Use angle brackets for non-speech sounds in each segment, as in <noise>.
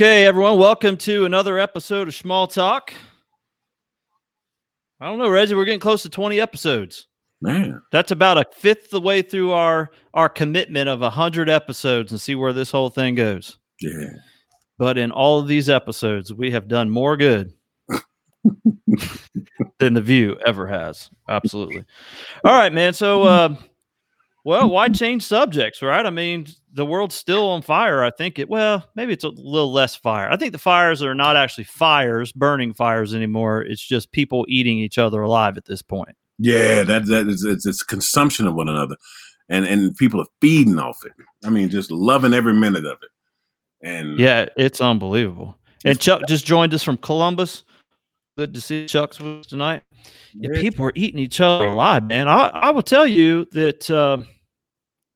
Okay, everyone, welcome to another episode of Small Talk. I don't know, Reggie, we're getting close to 20 episodes. Man, That's about a fifth of the way through our our commitment of 100 episodes and see where this whole thing goes. yeah. But in all of these episodes, we have done more good <laughs> than the view ever has. Absolutely. All right, man. So, uh, well, why change subjects, right? I mean, the world's still on fire. I think it, well, maybe it's a little less fire. I think the fires are not actually fires, burning fires anymore. It's just people eating each other alive at this point. Yeah, that that is it's, it's consumption of one another, and and people are feeding off it. I mean, just loving every minute of it. And Yeah, it's unbelievable. And Chuck just joined us from Columbus. Good to see Chuck's with us tonight. Yeah, people are eating each other alive, man. I, I will tell you that um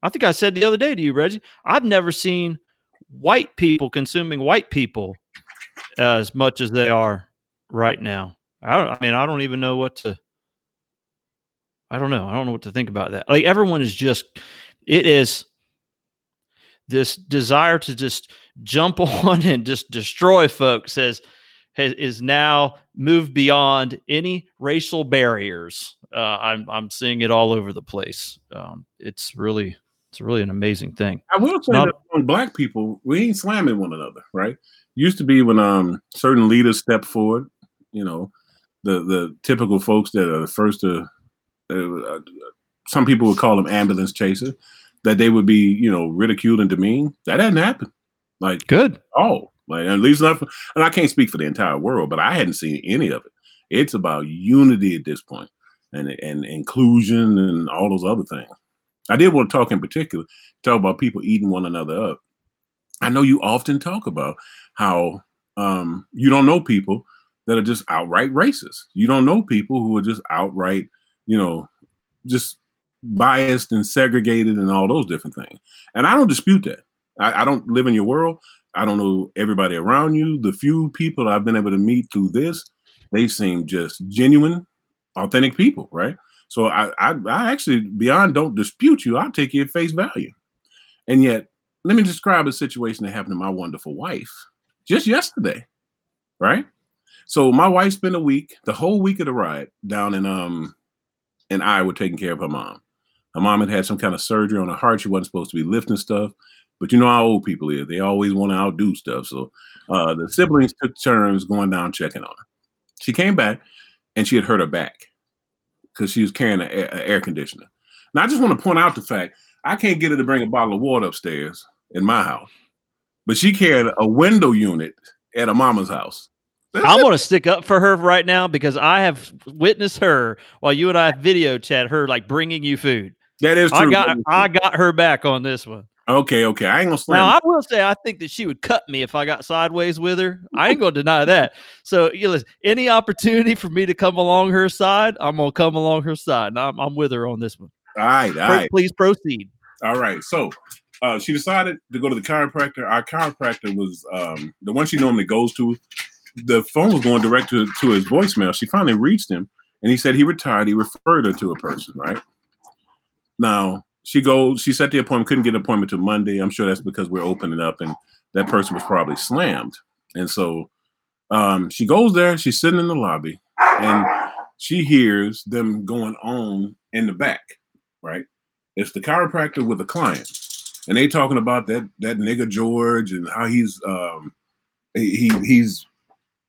I think I said the other day to you, Reggie, I've never seen white people consuming white people as much as they are right now. I, don't, I mean, I don't even know what to. I don't know. I don't know what to think about that. Like everyone is just, it is this desire to just jump <laughs> on and just destroy folks has has, is now moved beyond any racial barriers. Uh, I'm I'm seeing it all over the place. Um, it's really it's really an amazing thing. I will say Not- that on black people, we ain't slamming one another, right? Used to be when um certain leaders step forward, you know, the the typical folks that are the first to. Uh, some people would call them ambulance chaser, that they would be, you know, ridiculed and demeaned. That hadn't happened. Like Good. Oh, like at least not. For, and I can't speak for the entire world, but I hadn't seen any of it. It's about unity at this point, and and inclusion and all those other things. I did want to talk in particular, talk about people eating one another up. I know you often talk about how um, you don't know people that are just outright racist. You don't know people who are just outright, you know, just biased and segregated and all those different things. And I don't dispute that. I, I don't live in your world. I don't know everybody around you. The few people I've been able to meet through this, they seem just genuine, authentic people, right? So I, I, I actually beyond don't dispute you. I'll take you at face value. And yet, let me describe a situation that happened to my wonderful wife just yesterday, right? So my wife spent a week, the whole week of the ride, down in um in Iowa taking care of her mom. Her mom had had some kind of surgery on her heart. She wasn't supposed to be lifting stuff. But you know how old people is. They always want to outdo stuff. So uh, the siblings took turns going down checking on her. She came back and she had hurt her back because she was carrying an air, a air conditioner. Now, I just want to point out the fact I can't get her to bring a bottle of water upstairs in my house, but she carried a window unit at her mama's house. I'm going to stick up for her right now because I have witnessed her while you and I video chat her like bringing you food. that is true. I got. I got her back on this one. Okay, okay. I ain't gonna slam. Now. I will say I think that she would cut me if I got sideways with her. I ain't gonna deny <laughs> that. So you listen, any opportunity for me to come along her side, I'm gonna come along her side. And I'm, I'm with her on this one. all right, all right. Please proceed. All right. So uh, she decided to go to the chiropractor. Our chiropractor was um, the one she normally goes to. The phone was going direct to, to his voicemail. She finally reached him and he said he retired. He referred her to a person, right? Now she goes, she set the appointment, couldn't get an appointment till Monday. I'm sure that's because we're opening up and that person was probably slammed. And so um, she goes there, she's sitting in the lobby, and she hears them going on in the back, right? It's the chiropractor with a client, and they talking about that that nigga George and how he's um he he's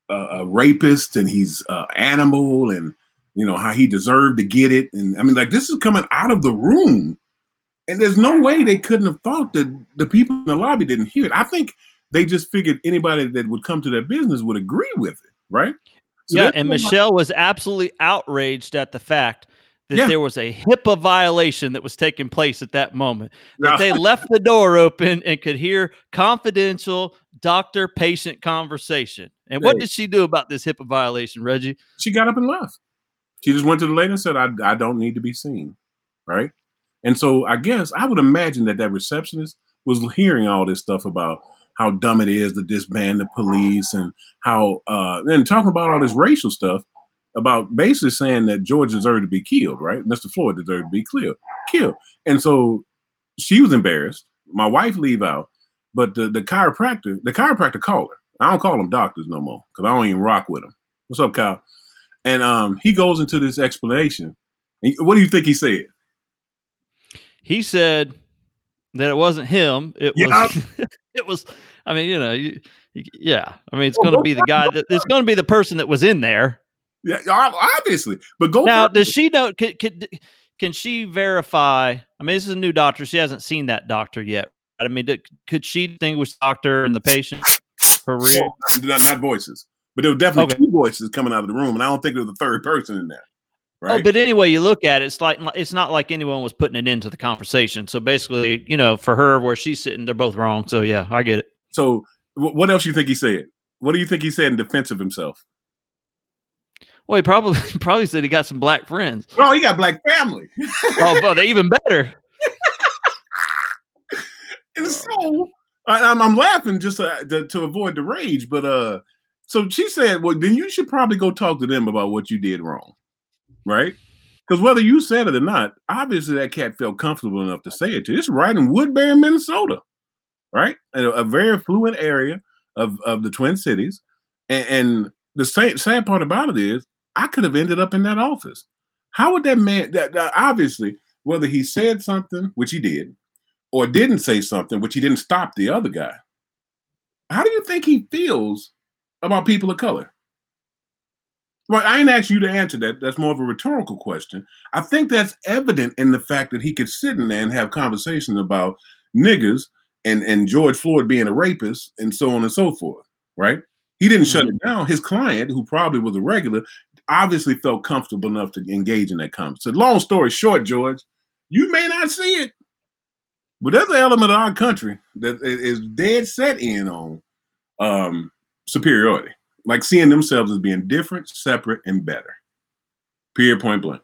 a, a rapist and he's animal and you know how he deserved to get it and I mean like this is coming out of the room, and there's no way they couldn't have thought that the people in the lobby didn't hear it. I think they just figured anybody that would come to their business would agree with it, right? So yeah, and Michelle was absolutely outraged at the fact that Yeah. there was a HIPAA violation that was taking place at that moment. That Now- they <laughs> left the door open and could hear confidential doctor patient conversation. And what did she do about this HIPAA violation, Reggie? she got up and left. She just went to the lady and said, I, I don't need to be seen. Right. And so I guess I would imagine that that receptionist was hearing all this stuff about how dumb it is to disband the police and how, uh, and talking about all this racial stuff about basically saying that George deserved to be killed, right? Mr. Floyd deserved to be killed, killed. And so she was embarrassed. My wife leave out. But the, the chiropractor, the chiropractor called her. I don't call them doctors no more because I don't even rock with them. What's up, Kyle? And um, he goes into this explanation. What do you think he said? He said that it wasn't him. It yeah. was. <laughs> it was. I mean, you know, you, yeah. I mean, it's going to be the guy that it's going to be the person that was in there. Yeah, obviously. But go now. Does she know? Can, can, can she verify? I mean, this is a new doctor. She hasn't seen that doctor yet. I mean, did, could she distinguish doctor and the patient for real? Not, not voices, but there were definitely okay. two voices coming out of the room, and I don't think there was a third person in there. Oh, right? Oh, but anyway, you look at it, it's like it's not like anyone was putting it into the conversation. So basically, you know, for her, where she's sitting, they're both wrong. So yeah, I get it. So what else you think he said? What do you think he said in defense of himself? Well, he probably <laughs> probably said he got some black friends. Oh, he got black family. oh, but they even better. <laughs> and so I, am I'm, I'm laughing just to, to, to, avoid the rage, but uh, so she said, well, then you should probably go talk to them about what you did wrong, right? Because whether you said it or not, obviously that cat felt comfortable enough to say it to. It's right in Woodbury, Minnesota, right? A, a very affluent area of, of the Twin Cities. And, and the sad, sad part about it is I could have ended up in that office. How would that man that, that obviously whether he said something, which he did, or didn't say something, which he didn't stop the other guy. How do you think he feels about people of color? Well, I ain't asked you to answer that. That's more of a rhetorical question. I think that's evident in the fact that he could sit in there and have conversations about niggas and, and George Floyd being a rapist and so on and so forth, right? He didn't mm-hmm. shut it down. His client, who probably was a regular, obviously felt comfortable enough to engage in that conversation. Long story short, George, you may not see it, but there's an element of our country that is dead set in on um, superiority, like seeing themselves as being different, separate, and better. Period. Point blank.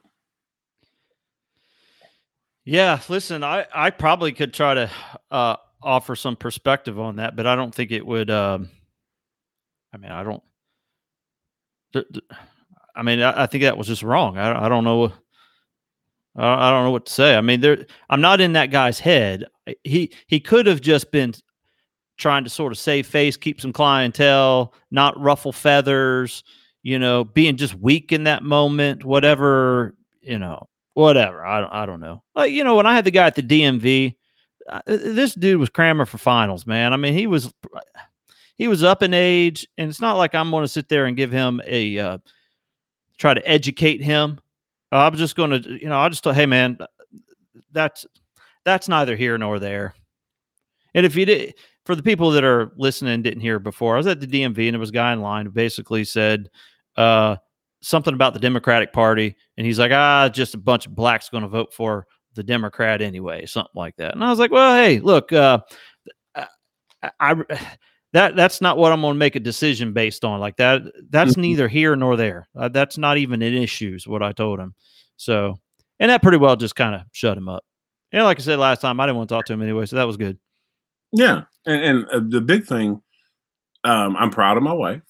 Yeah, listen, I I probably could try to uh, offer some perspective on that, but I don't think it would. Um, I mean, I don't. I mean, I, I, think that was just wrong. I, I don't know. I, I don't know what to say. I mean, there. I'm not in that guy's head. He he could have just been trying to sort of save face, keep some clientele, not ruffle feathers. You know, being just weak in that moment, whatever. You know, whatever. I don't, I don't know. Like you know, when I had the guy at the DMV, uh, this dude was cramming for finals, man. I mean, he was he was up in age, and it's not like I'm going to sit there and give him a uh, try to educate him. I'm just going to, you know, I just thought, hey man, that's that's neither here nor there. And if you did, for the people that are listening didn't hear before, I was at the DMV and there was a guy in line who basically said uh, something about the Democratic Party, and he's like, ah, just a bunch of blacks going to vote for the Democrat anyway, something like that. And I was like, well, hey, look, uh, I, I that that's not what I'm going to make a decision based on. Like that, that's mm-hmm. neither here nor there. Uh, that's not even an issue. Is what I told him. So, and that pretty well just kind of shut him up. And like I said last time, I didn't want to talk to him anyway, so that was good. Yeah, and, and uh, the big thing, um, I'm proud of my wife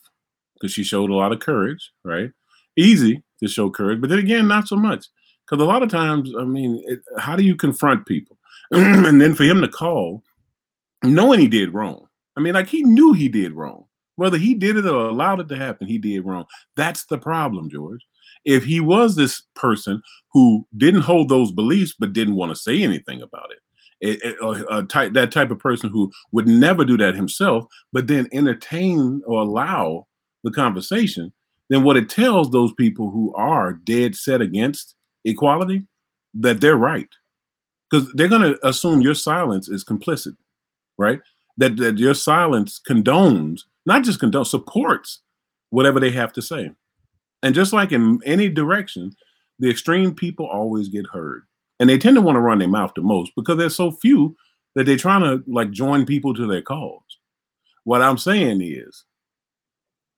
because she showed a lot of courage. Right, easy to show courage, but then again, not so much because a lot of times, I mean, it, how do you confront people? <clears throat> and then for him to call, knowing he did wrong I mean, like he knew he did wrong. Whether he did it or allowed it to happen, he did wrong. That's the problem, George. If he was this person who didn't hold those beliefs but didn't want to say anything about it, it a uh, type, that type of person who would never do that himself, but then entertain or allow the conversation, then what it tells those people who are dead set against equality that they're right. Because they're going to assume your silence is complicit, right? that, that your silence condones, not just condones, supports whatever they have to say. And just like in any direction, the extreme people always get heard. And they tend to want to run their mouth the most because there's so few that they're trying to like join people to their cause. What I'm saying is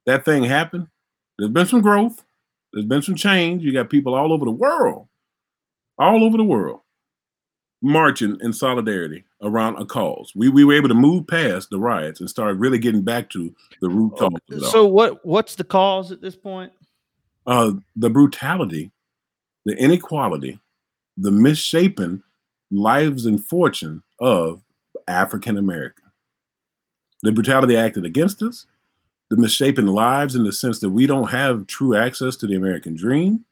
that thing happened. There's been some growth. There's been some change. You got people all over the world, all over the world marching in solidarity around a cause. We we were able to move past the riots and start really getting back to the root cause. So what what's the cause at this point? Uh, the brutality, the inequality, the misshapen lives and fortune of African American. the brutality acted against us, the misshapen lives in the sense that we don't have true access to the American dream.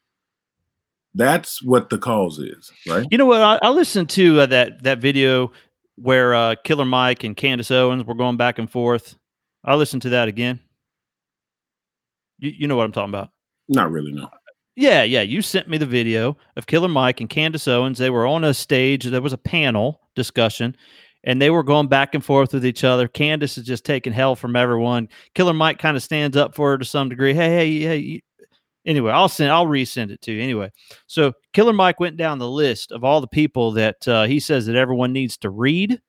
That's what the cause is, right? You know what? I, I listened to uh, that that video where uh, Killer Mike and Candace Owens were going back and forth. I listened to that again. You, you know what I'm talking about? Not really, no. Yeah, yeah. You sent me the video of Killer Mike and Candace Owens. They were on a stage. There was a panel discussion, and they were going back and forth with each other. Candace is just taking hell from everyone. Killer Mike kind of stands up for her to some degree. Hey, hey, hey. Anyway, I'll send. I'll resend it to you. Anyway, so Killer Mike went down the list of all the people that uh, he says that everyone needs to read,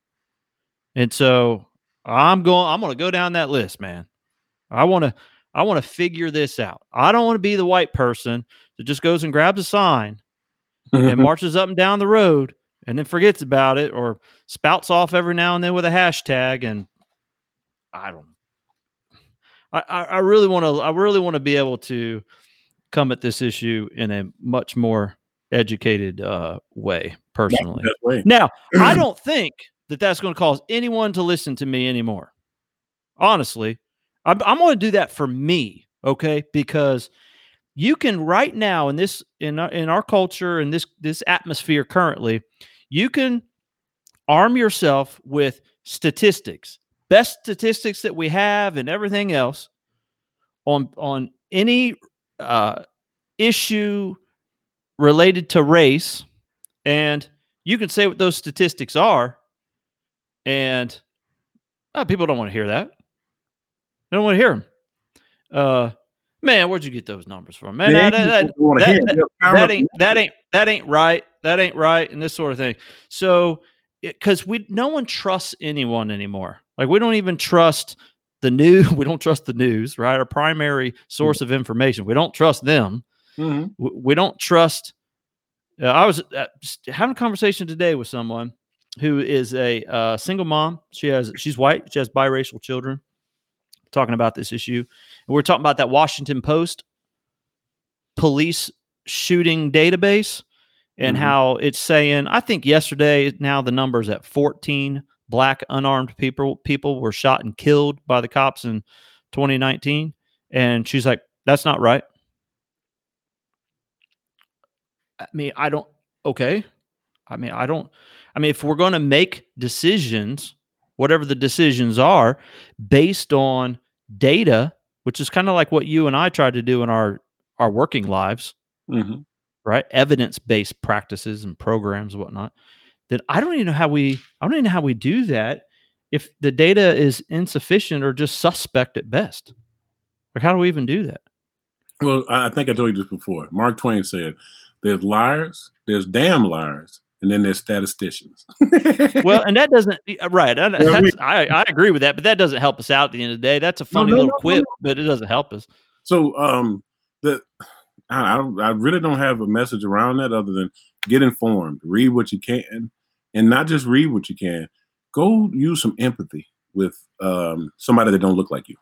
and so I'm going. I'm going to go down that list, man. I want to. I want to figure this out. I don't want to be the white person that just goes and grabs a sign and <laughs> marches up and down the road and then forgets about it or spouts off every now and then with a hashtag and I don't I, I really want to I really want to be able to come at this issue in a much more educated uh, way personally. Way. Now, I <clears throat> don't think that that's going to cause anyone to listen to me anymore. Honestly, I'm, I'm going to do that for me, okay? Because you can right now in this in our, in our culture and this this atmosphere currently, you can arm yourself with statistics, best statistics that we have, and everything else on on any uh, issue related to race, and you can say what those statistics are, and uh, people don't want to hear that. They don't want to hear them. Uh, man, where'd you get those numbers from, man? That, that, that, that, ain't that ain't that ain't right. That ain't right, and this sort of thing. So, because we no one trusts anyone anymore. Like we don't even trust the <laughs> news. We don't trust the news, right? Our primary source mm-hmm. of information. We don't trust them. Mm-hmm. We, we, don't trust. Uh, I was uh, having a conversation today with someone who is a uh, single mom. She has she's white. She has biracial children talking about this issue. And we're talking about that Washington Post police shooting database and mm-hmm. how it's saying, I think yesterday, now the numbers at 14 black unarmed people people were shot and killed by the cops in 2019. And she's like, that's not right. I mean, I don't, okay. I mean, I don't, I mean, if we're going to make decisions, whatever the decisions are, based on data, which is kind of like what you and I tried to do in our our working lives, mm-hmm. right? Evidence based practices and programs and whatnot. That I don't even know how we I don't even know how we do that if the data is insufficient or just suspect at best. Like how do we even do that? Well, I think I told you this before. Mark Twain said, "There's liars, there's damn liars, and then there's statisticians. <laughs> well, and that doesn't uh, right. I, I, I agree with that, but that doesn't help us out at the end of the day. That's a funny no, no, little no, quip, but it doesn't help us. So, um, the I, I really don't have a message around that other than get informed, read what you can, and not just read what you can. Go use some empathy with um, somebody that don't look like you.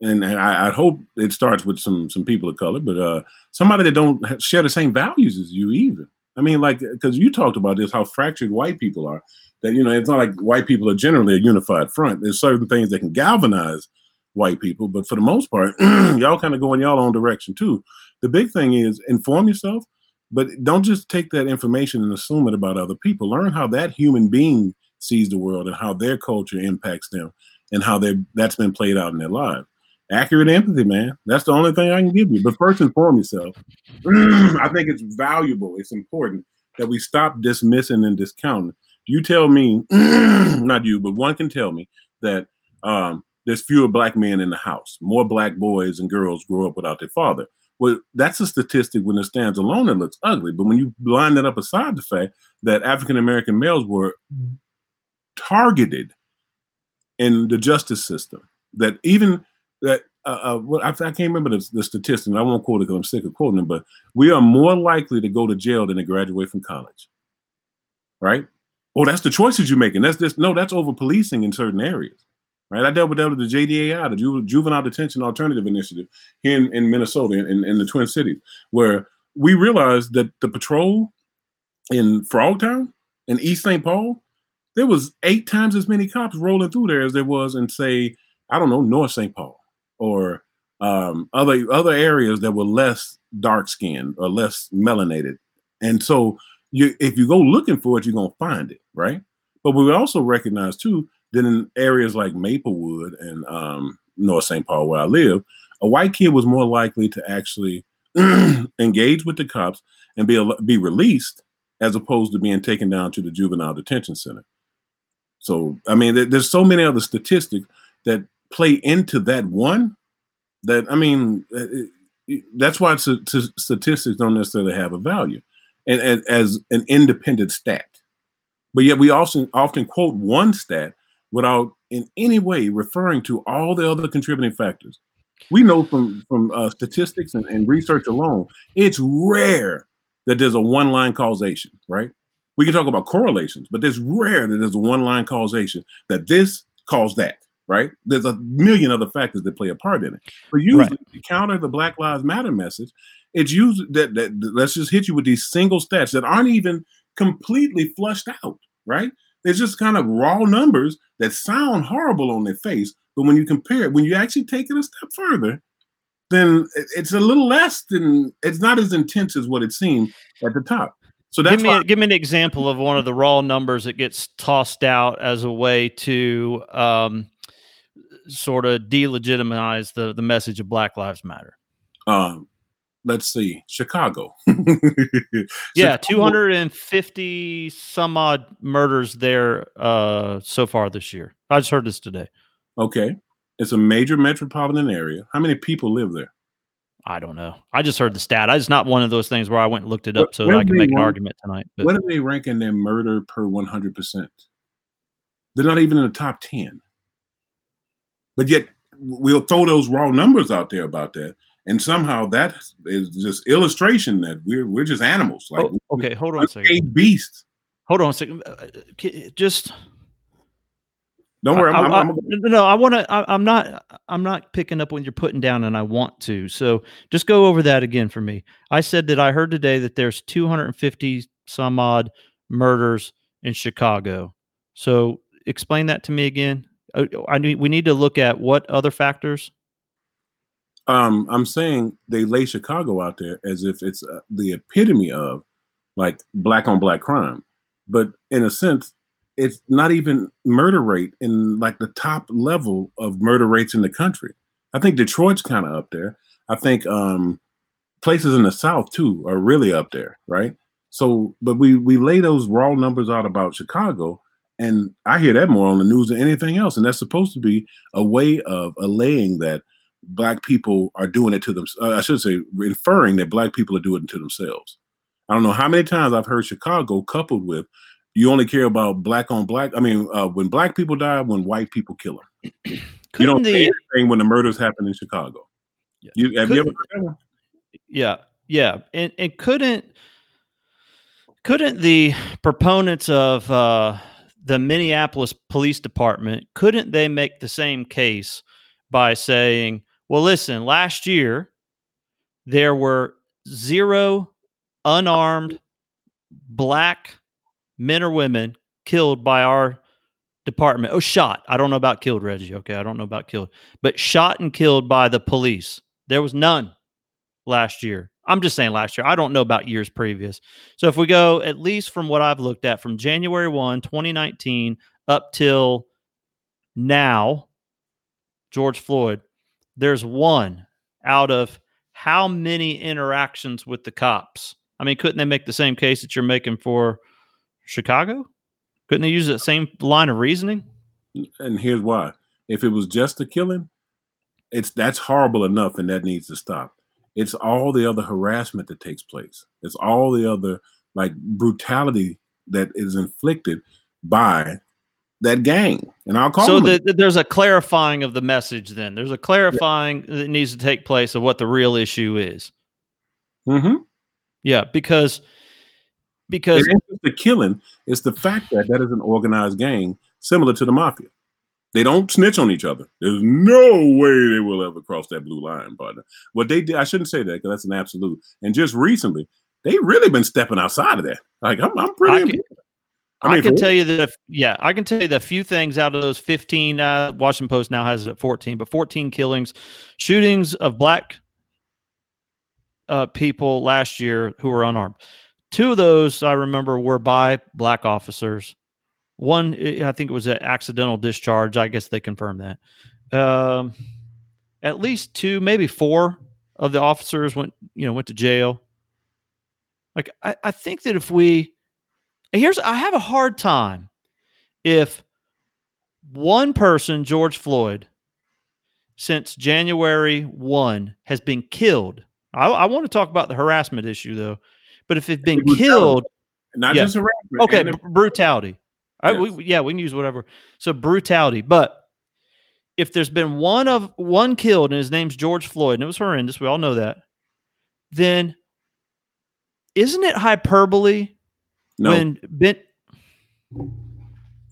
And, I, I, hope it starts with some some people of color, but uh, somebody that don't share the same values as you, even. I mean, like, because you talked about this, how fractured white people are. That you know, it's not like white people are generally a unified front. There's certain things that can galvanize white people, but for the most part, <clears throat> y'all kind of go in y'all own direction too. The big thing is inform yourself, but don't just take that information and assume it about other people. Learn how that human being sees the world and how their culture impacts them, and how they that's been played out in their lives accurate empathy, man. That's the only thing I can give you. But first foremost, yourself. <clears throat> I think it's valuable. It's important that we stop dismissing and discounting. You tell me, <clears throat> not you, but one can tell me that um, there's fewer black men in the house. More black boys and girls grow up without their father. Well, that's a statistic when it stands alone, it looks ugly. But when you line that up aside the fact that African American males were targeted in the justice system, that even that uh, uh, I, can't remember the, the statistic. I won't quote it because I'm sick of quoting them. But we are more likely to go to jail than to graduate from college. Right? Oh, that's the choices you're making. That's just no. That's over policing in certain areas. Right? I dealt with that with the JDAI, the Ju- Juvenile Detention Alternative Initiative here in, in Minnesota, in, in the Twin Cities, where we realized that the patrol in Frogtown in East St. Paul there was eight times as many cops rolling through there as there was in say I don't know North St. Paul or um, other other areas that were less dark skinned or less melanated. And so you if you go looking for it, you're gonna find it, right? But we also recognize too that in areas like Maplewood and um, North St. Paul, where I live, a white kid was more likely to actually <clears throat> engage with the cops and be be released as opposed to being taken down to the juvenile detention center. So, I mean, there's so many other statistics that play into that one that, I mean, that's why statistics don't necessarily have a value and, as an independent stat. But yet we also often quote one stat without in any way referring to all the other contributing factors. We know from from uh, statistics and, and research alone, it's rare that there's a one line causation, right? We can talk about correlations, but it's rare that there's a one line causation that this caused that, right? There's a million other factors that play a part in it. But usually, right. to counter the Black Lives Matter message, it's usually that, that let's just hit you with these single stats that aren't even completely flushed out, right? It's just kind of raw numbers that sound horrible on their face, but when you compare it, when you actually take it a step further, then it's a little less than it's not as intense as what it seemed at the top. So that's give me why- give me an example of one of the raw numbers that gets tossed out as a way to um, sort of delegitimize the the message of Black Lives Matter. Um, let's see, Chicago. <laughs> yeah, 250 some odd murders there uh, so far this year. I just heard this today. Okay. It's a major metropolitan area. How many people live there? I don't know. I just heard the stat. I just not one of those things where I went and looked it up so that I can make rank, an argument tonight. But. What are they ranking their murder per 100%? They're not even in the top 10. But yet we'll throw those raw numbers out there about that and somehow that is just illustration that we're we're just animals. Like oh, okay, hold on a second. Beast. Hold on a second. Uh, just don't worry. I'm, I, I'm, I'm, no, I want to. I'm not. I'm not picking up when you're putting down, and I want to. So just go over that again for me. I said that I heard today that there's 250 some odd murders in Chicago. So explain that to me again. I, uh, need. We need to look at what other factors. Um, I'm saying they lay Chicago out there as if it's uh, the epitome of like black on black crime, but in a sense, it's not even murder rate in like the top level of murder rates in the country. I think Detroit's kind of up there. I think um, places in the South too are really up there, right? So, but we we lay those raw numbers out about Chicago, and I hear that more on the news than anything else. And that's supposed to be a way of allaying that black people are doing it to them. Uh, I should say, inferring that black people are doing it to themselves. I don't know how many times I've heard Chicago coupled with you only care about black on black. I mean, uh, when black people die, when white people kill them. <clears throat> you don't the, say anything when the murders happen in Chicago. Yeah. You have you ever heard that? Yeah, yeah, and and couldn't couldn't the proponents of uh, the Minneapolis Police Department couldn't they make the same case by saying well, listen, last year there were zero unarmed black men or women killed by our department. Oh, shot. I don't know about killed, Reggie. Okay. I don't know about killed, but shot and killed by the police. There was none last year. I'm just saying last year. I don't know about years previous. So if we go at least from what I've looked at from January 1, 2019 up till now, George Floyd, there's one out of how many interactions with the cops? I mean, couldn't they make the same case that you're making for Chicago? Couldn't they use that same line of reasoning? And here's why: if it was just a killing, it's that's horrible enough, and that needs to stop. It's all the other harassment that takes place. It's all the other like brutality that is inflicted by that gang, and I'll call. So the, there's a clarifying of the message. Then there's a clarifying yeah. that needs to take place of what the real issue is. Hmm. Yeah, because because the killing is the fact that that is an organized gang similar to the mafia. They don't snitch on each other. There's no way they will ever cross that blue line, partner. What they did, I shouldn't say that because that's an absolute. And just recently, they really been stepping outside of that. Like I'm, I'm pretty. I, mean, I can tell you that, if, yeah, I can tell you the few things out of those 15. Uh, Washington Post now has it at 14, but 14 killings, shootings of black uh, people last year who were unarmed. Two of those I remember were by black officers. One, I think it was an accidental discharge. I guess they confirmed that. Um, at least two, maybe four of the officers went, you know, went to jail. Like I, I think that if we here's I have a hard time if one person, George Floyd, since January 1 has been killed. I, I want to talk about the harassment issue though. But if it's been killed, not yeah, just harassment. Okay, brutality. Yes. I, we, yeah, we can use whatever. So brutality. But if there's been one of one killed and his name's George Floyd, and it was horrendous, we all know that, then isn't it hyperbole no. when Ben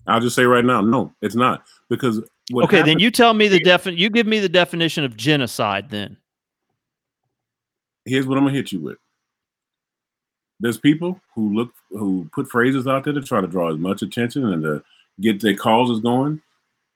I'll just say right now, no, it's not. Because Okay, happened, then you tell me the defin you give me the definition of genocide then. Here's what I'm gonna hit you with. There's people who look who put phrases out there to try to draw as much attention and to get their causes going.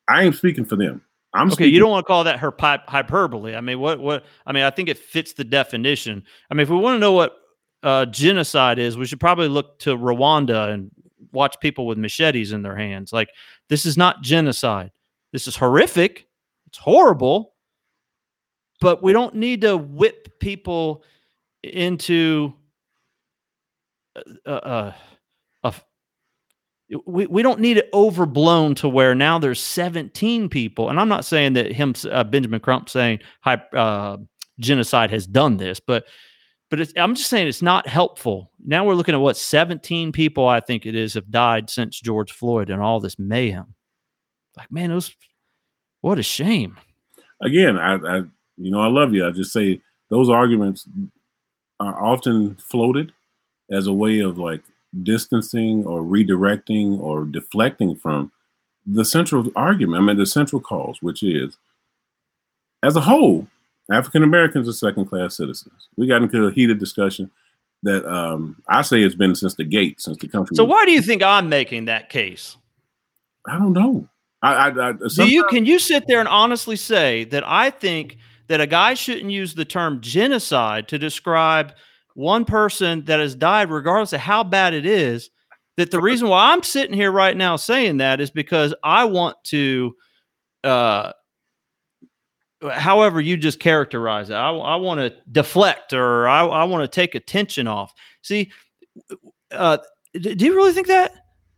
I ain't speaking for them. I'm okay. You don't want to call that her hyperbole. I mean, what? What? I mean, I think it fits the definition. I mean, if we want to know what uh, genocide is, we should probably look to Rwanda and watch people with machetes in their hands. Like, this is not genocide. This is horrific. It's horrible. But we don't need to whip people into uh, uh, a we, we don't need it overblown to where now there's 17 people and i'm not saying that him uh, benjamin crump saying uh, genocide has done this but but i'm just saying it's not helpful. Now we're looking at what 17 people i think it is have died since george floyd and all this mayhem. Like man was what a shame. Again i, I you know i love you. I just say those arguments are often floated as a way of like distancing or redirecting or deflecting from the central argument, I mean, the central cause, which is as a whole, African Americans are second class citizens. We got into a heated discussion that um, I say it's been since the gate, since the country. So, why do you think I'm making that case? I don't know. I, I, I do you can you sit there and honestly say that I think that a guy shouldn't use the term genocide to describe one person that has died, regardless of how bad it is, that the reason why I'm sitting here right now saying that is because I want to, uh, however you just characterize it, I, I want to deflect or I, I want to take attention off. See, uh, do you really think that?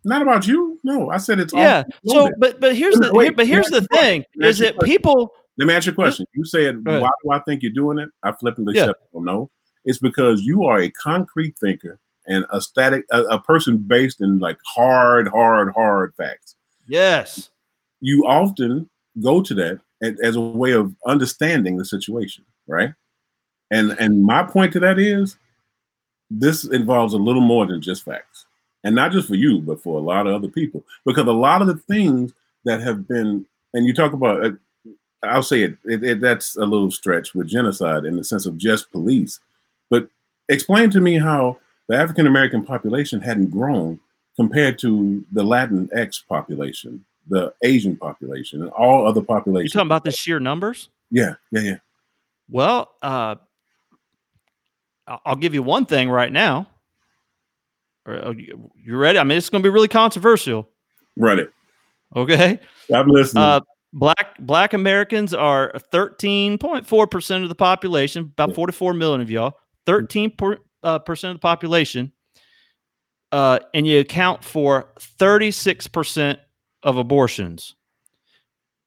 Not about you. No, I said it's yeah. So, but but here's the but here's the thing: is that people. Let me ask you a question. You said, "Why do I think you're doing it?" I flippantly yeah. said, "Well, no." It's because you are a concrete thinker and a static, a, a person based in like hard, hard, hard facts. Yes. You often go to that as a way of understanding the situation, right? And and my point to that is this involves a little more than just facts. And not just for you, but for a lot of other people. Because a lot of the things that have been, and you talk about, uh, I'll say it, it, it, that's a little stretch with genocide in the sense of just police. Explain to me how the African American population hadn't grown compared to the Latin X population, the Asian population, and all other populations. You talking about the sheer numbers? Yeah, yeah, yeah. Well, uh, I'll give you one thing right now. You ready? I mean, it's going to be really controversial. Run it. Okay. I'm listening. Uh, black Black Americans are 13.4 percent of the population, about 44 million of y'all. 13 per, uh, percent of the population, uh, and you account for 36 percent of abortions.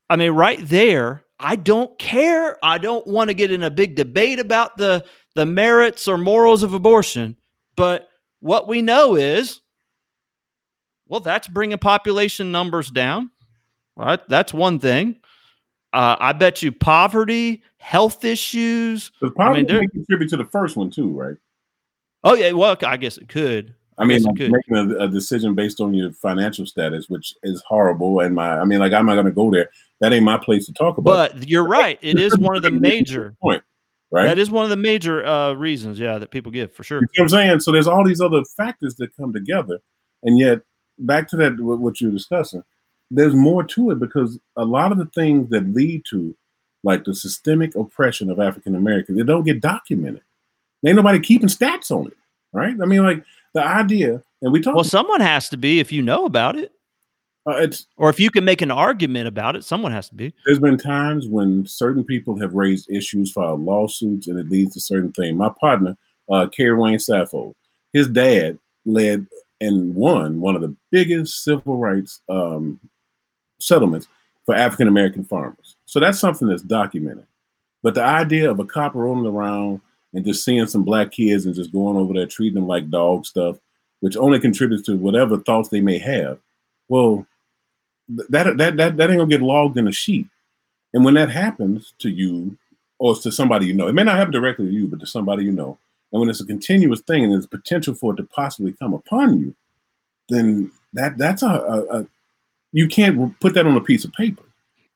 I mean, right there, I don't care. I don't want to get in a big debate about the the merits or morals of abortion, but what we know is, well, that's bringing population numbers down. Right, that's one thing. Uh, I bet you poverty, health issues. But poverty I mean, contribute to the first one too, right? Oh yeah, well, I guess it could. I, I mean, like making a, a, decision based on your financial status, which is horrible. And my, I mean, like I'm not going to go there. That ain't my place to talk about. But you're right. It is one of the major point, right? That is one of the major uh, reasons, yeah, that people give for sure. You know what I'm saying? So there's all these other factors that come together, and yet back to that what you're discussing. There's more to it because a lot of the things that lead to like the systemic oppression of African Americans, they don't get documented. Ain't nobody keeping stats on it, right? I mean, like the idea, and we talk. Well, someone has to be if you know about it. Uh, it's or if you can make an argument about it, someone has to be. There's been times when certain people have raised issues, filed lawsuits, and it leads to certain things. My partner, uh, Kerry Wayne Saffold, his dad led and won one of the biggest civil rights um, settlements for African American farmers. So that's something that's documented. But the idea of a cop rolling around and just seeing some black kids and just going over there treating them like dog stuff, which only contributes to whatever thoughts they may have. Well, that that that, that ain't gonna get logged in a sheet. And when that happens to you or to somebody you know, it may not happen directly to you, but to somebody you know, and when it's a continuous thing and there's potential for it to possibly come upon you, then that that's a, a, a you can't put that on a piece of paper.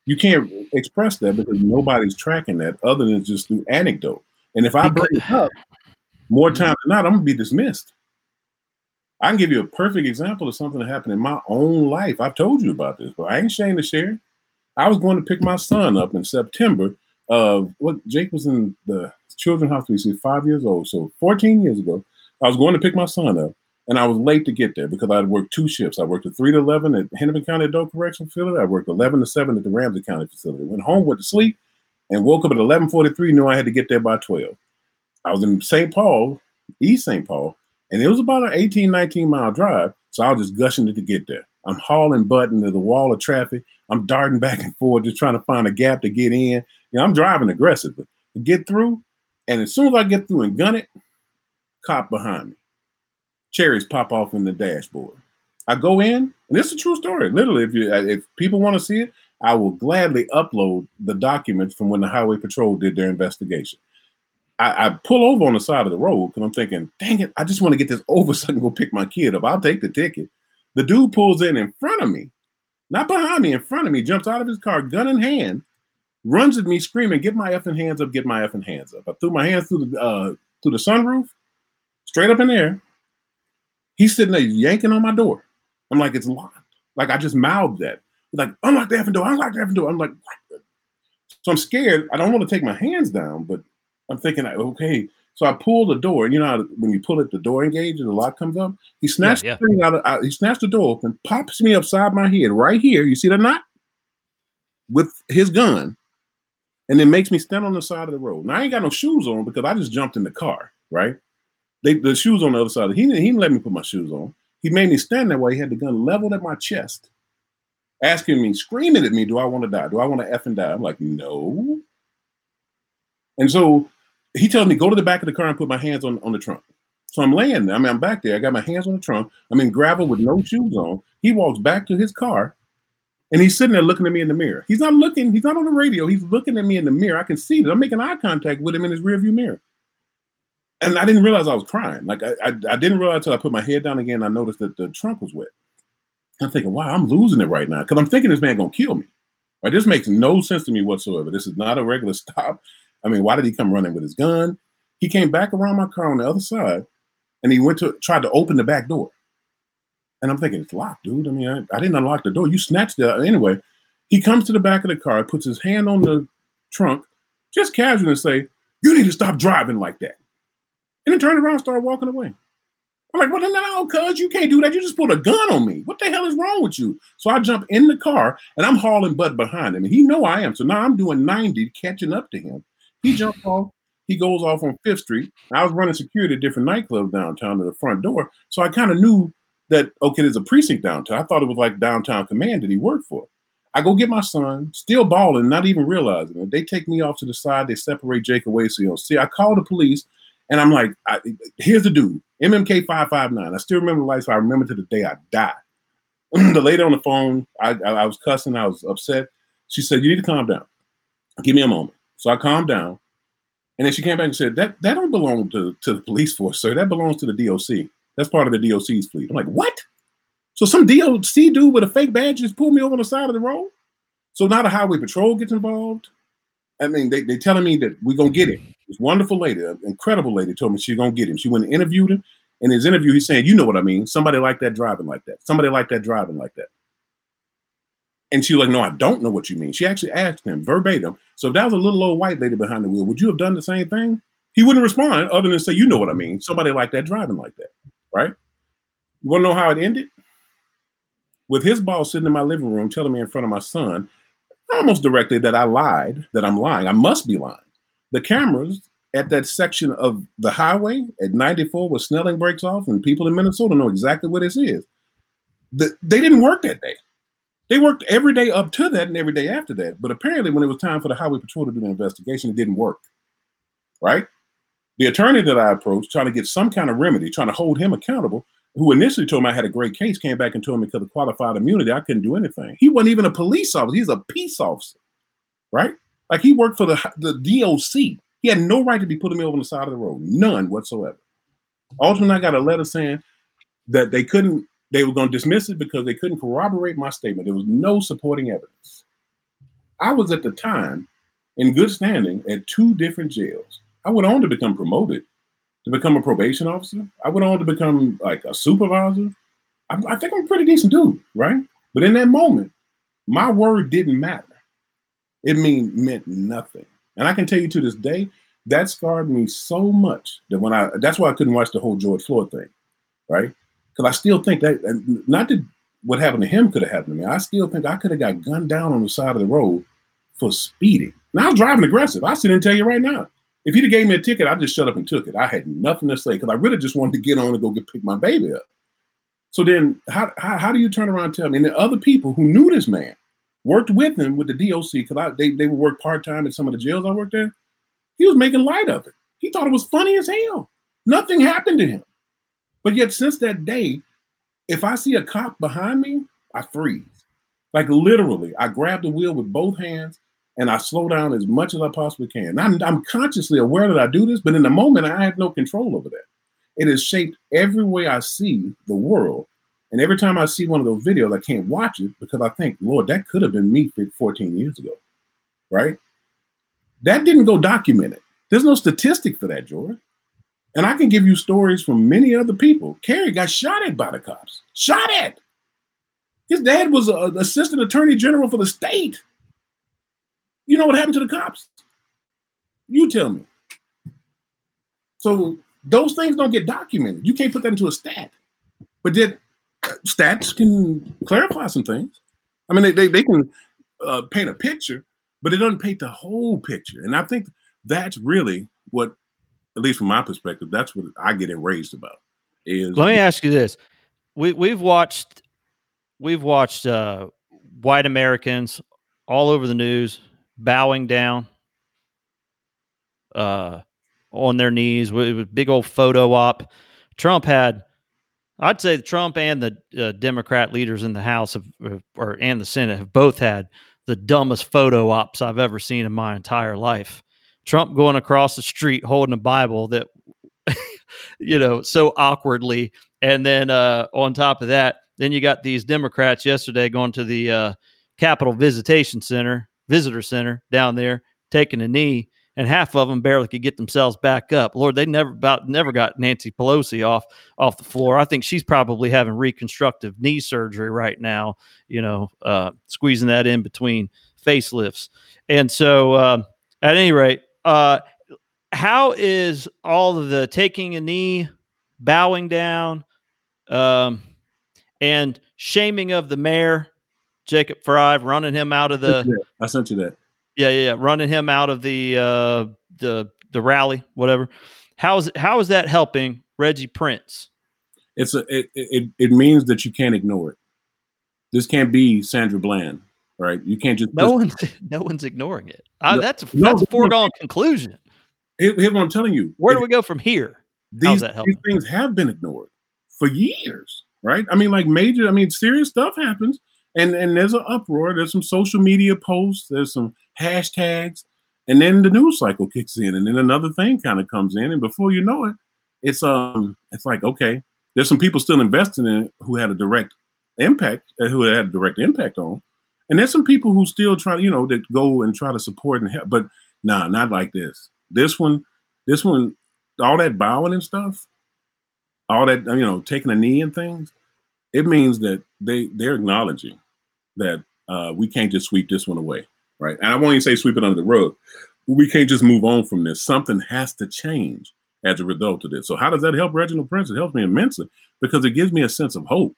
You can't express that because nobody's tracking that other than just through anecdote. And if I bring it up more mm-hmm. times than not, I'm gonna be dismissed. I can give you a perfect example of something that happened in my own life. I've told you about this, but I ain't ashamed to share. I was going to pick my son up in September of what Jake was in the children's hospital. He's five years old, so 14 years ago. I was going to pick my son up, and I was late to get there because I worked two shifts. I worked at 3 to 11 at Hennepin County Adult Correctional Facility. I worked 11 to 7 at the Ramsey County Facility. Went home, went to sleep, and woke up at 11:43. Knew I had to get there by 12. I was in St. Paul, East St. Paul, and it was about an 18, 19 mile drive. So I was just gushing it to get there. I'm hauling butt into the wall of traffic. I'm darting back and forth, just trying to find a gap to get in. You know, I'm driving aggressively to get through. And as soon as I get through and gun it, cop behind me. Cherries pop off in the dashboard. I go in, and this is a true story. Literally, if you if people want to see it, I will gladly upload the documents from when the Highway Patrol did their investigation. I, I, pull over on the side of the road because I'm thinking, dang it, I just want to get this <laughs> over so I can go pick my kid up. I'll take the ticket. The dude pulls in in front of me, not behind me, in front of me, jumps out of his car, gun in hand, runs at me screaming, "Get my effing hands up! Get my effing hands up!" I threw my hands through the uh, through the sunroof, straight up in there. He's sitting there yanking on my door. I'm like, it's locked. Like I just mouthed that. He's like, unlock the effing door, unlock the effing door. I'm like, what? so I'm scared. I don't want to take my hands down, but I'm thinking, okay. So I pull the door, and you know when you pull it, the door engages, and the lock comes up. He snatched yeah, yeah. the thing out, of, out. He snatched the door open, pops me upside my head right here. You see the knot with his gun, and then makes me stand on the side of the road. Now I ain't got no shoes on because I just jumped in the car. Right, they, the shoes on the other side. He he didn't let me put my shoes on. He made me stand that way. He had the gun leveled at my chest, asking me, screaming at me, "Do I want to die? Do I want to f and die?" I'm like, no. And so he tells me, go to the back of the car and put my hands on, on the trunk. So I'm laying there. I mean, I'm back there. I got my hands on the trunk. I'm in gravel with no shoes on. He walks back to his car and he's sitting there looking at me in the mirror. He's not looking, he's not on the radio. He's looking at me in the mirror. I can see that I'm making eye contact with him in his rearview mirror. And I didn't realize I was crying. Like I, I, I didn't realize until I put my head down again. I noticed that the trunk was wet. I'm thinking, wow, I'm losing it right now. Because I'm thinking this man gonna kill me. Right? This makes no sense to me whatsoever. This is not a regular <laughs> stop. I mean, why did he come running with his gun? He came back around my car on the other side and he went to tried to open the back door. And I'm thinking, it's locked, dude. I mean, I, I didn't unlock the door. You snatched it. Anyway, he comes to the back of the car, puts his hand on the trunk, just casually say, You need to stop driving like that. And then turn around and start walking away. I'm like, well, no, cuz you can't do that. You just put a gun on me. What the hell is wrong with you? So I jump in the car and I'm hauling butt behind him. And he know I am. So now I'm doing 90, catching up to him. He jumps <laughs> off. He goes off on Fifth Street. I was running security at different nightclubs downtown to the front door, so I kind of knew that okay, there's a precinct downtown. I thought it was like downtown command that he worked for. I go get my son, still bawling, not even realizing it. They take me off to the side. They separate Jake away so you don't see. I call the police, and I'm like, I, "Here's the dude, MMK five five nine. I still remember the lights. I remember to the day I died. <clears throat> the lady on the phone, I, I, I was cussing. I was upset. She said, "You need to calm down. Give me a moment." So I calmed down. And then she came back and said, That that don't belong to, to the police force, sir. That belongs to the DOC. That's part of the DOC's fleet. I'm like, what? So some DOC dude with a fake badge just pulled me over on the side of the road. So now the highway patrol gets involved. I mean, they they telling me that we're gonna get him. This wonderful lady, incredible lady, told me she's gonna get him. She went and interviewed him, in his interview, he's saying, you know what I mean? Somebody like that driving like that. Somebody like that driving like that. And she was like, no, I don't know what you mean. She actually asked him verbatim. So if that was a little old white lady behind the wheel, would you have done the same thing? He wouldn't respond other than say, you know what I mean? Somebody like that driving like that, right? You want to know how it ended? With his boss sitting in my living room telling me in front of my son, almost directly that I lied, that I'm lying. I must be lying. The cameras at that section of the highway at 94 where Snelling breaks off, and people in Minnesota know exactly what this is. The, they didn't work that day. They worked every day up to that and every day after that. But apparently, when it was time for the highway patrol to do the investigation, it didn't work. Right? The attorney that I approached, trying to get some kind of remedy, trying to hold him accountable, who initially told me I had a great case, came back and told me because of qualified immunity, I couldn't do anything. He wasn't even a police officer, he's a peace officer, right? Like he worked for the, the DOC. He had no right to be putting me over on the side of the road, none whatsoever. Ultimately, I got a letter saying that they couldn't, they were going to dismiss it because they couldn't corroborate my statement. There was no supporting evidence. I was at the time in good standing at two different jails. I went on to become promoted to become a probation officer. I went on to become like a supervisor. I, I think I'm a pretty decent dude, right? But in that moment, my word didn't matter. It mean meant nothing. And I can tell you to this day, that scarred me so much that when I that's why I couldn't watch the whole George Floyd thing, right? Because I still think that not that what happened to him could have happened to me. I still think I could have got gunned down on the side of the road for speeding. Now I was driving aggressive. I sit and tell you right now. If he'd have gave me a ticket, I'd just shut up and took it. I had nothing to say because I really just wanted to get on and go get pick my baby up. So then, how, how, how do you turn around and tell me? And the other people who knew this man worked with him with the DOC because they, they would work part time at some of the jails I worked at. He was making light of it. He thought it was funny as hell. Nothing happened to him. But yet, since that day, if I see a cop behind me, I freeze. Like literally, I grab the wheel with both hands and I slow down as much as I possibly can. I'm, I'm consciously aware that I do this, but in the moment, I have no control over that. It has shaped every way I see the world and every time I see one of those videos, I can't watch it because I think, Lord, that could have been me 14 years ago. Right? That didn't go documented. There's no statistic for that, George. And I can give you stories from many other people. Kerry got shot at by the cops. Shot at. His dad was an assistant attorney general for the state. You know what happened to the cops? You tell me. So those things don't get documented. You can't put that into a stat. But did stats can clarify some things. I mean, they, they, they can uh, paint a picture, but it doesn't paint the whole picture. And I think that's really what, at least from my perspective, that's what I get enraged about. Is let me ask you this: we we've watched we've watched uh, white Americans all over the news bowing down uh, on their knees with big old photo op. Trump had I'd say Trump and the uh, Democrat leaders in the House have, or and the Senate have both had the dumbest photo ops I've ever seen in my entire life. Trump going across the street holding a Bible that, <laughs> you know, so awkwardly, and then uh, on top of that, then you got these Democrats yesterday going to the uh, Capitol Visitation Center, Visitor Center down there, taking a knee and half of them barely could get themselves back up. Lord, they never about never got Nancy Pelosi off off the floor. I think she's probably having reconstructive knee surgery right now. You know, uh, squeezing that in between facelifts. And so, uh, at any rate, uh, how is all of the taking a knee, bowing down, um, and shaming of the mayor, Jacob Frey, running him out of the? I sent you that yeah, yeah, yeah, running him out of the uh, the the rally, whatever. How is how is that helping Reggie Prince? It's a it, it it means that you can't ignore it. This can't be Sandra Bland, right? You can't just no one's <laughs> no one's ignoring it. I, that's a, no, that's a foregone conclusion. Here's what I'm telling you. Where do we go from here? These, these things have been ignored for years, right? I mean, like major. I mean, serious stuff happens, and and there's an uproar. There's some social media posts. There's some hashtags, and then the news cycle kicks in, and then another thing kind of comes in, and before you know it, it's um, it's like okay, there's some people still investing in who had a direct impact, uh, who had a direct impact on, and there's some people who still try, you know, that go and try to support and help, but nah, not like this. This one, this one, all that bowing and stuff. all that you know, taking a knee and things, it means that they they're acknowledging that uh, we can't just sweep this one away, right? And I won't even say sweep it under the rug. We can't just move on from this. Something has to change as a result of this. So how does that help Reginald Prince? It helps me immensely because it gives me a sense of hope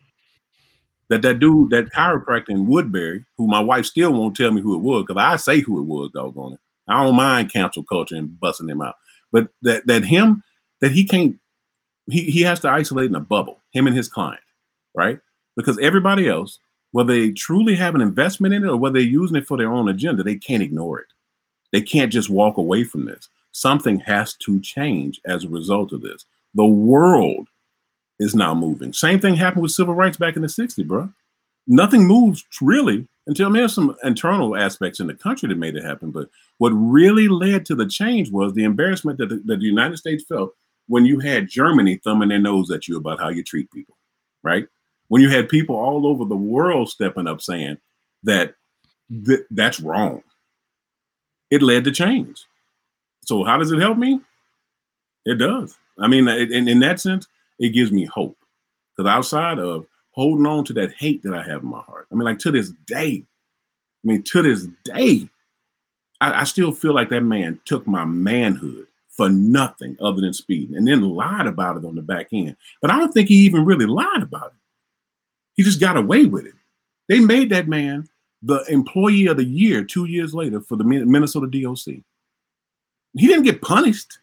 that that dude, that chiropractor in Woodbury, who my wife still won't tell me who it was because I say who it was, doggone it. I don't mind cancel culture and busting them out, but that that him that he can't he he has to isolate in a bubble, him and his client, right? Because everybody else, whether they truly have an investment in it or whether they're using it for their own agenda, they can't ignore it. They can't just walk away from this. Something has to change as a result of this. The world is now moving. Same thing happened with civil rights back in the 60s, bro. Nothing moves really until there's some internal aspects in the country that made it happen. But what really led to the change was the embarrassment that the, that the United States felt when you had Germany thumbing their nose at you about how you treat people, right? When you had people all over the world stepping up saying that th- that's wrong it led to change. So how does it help me? It does. I mean, in, in that sense, it gives me hope. Because outside of holding on to that hate that I have in my heart, I mean, like to this day, I mean, to this day, I, I still feel like that man took my manhood for nothing other than speeding and then lied about it on the back end. But I don't think he even really lied about it. He just got away with it. They made that man the employee of the year two years later for the Minnesota DOC. He didn't get punished.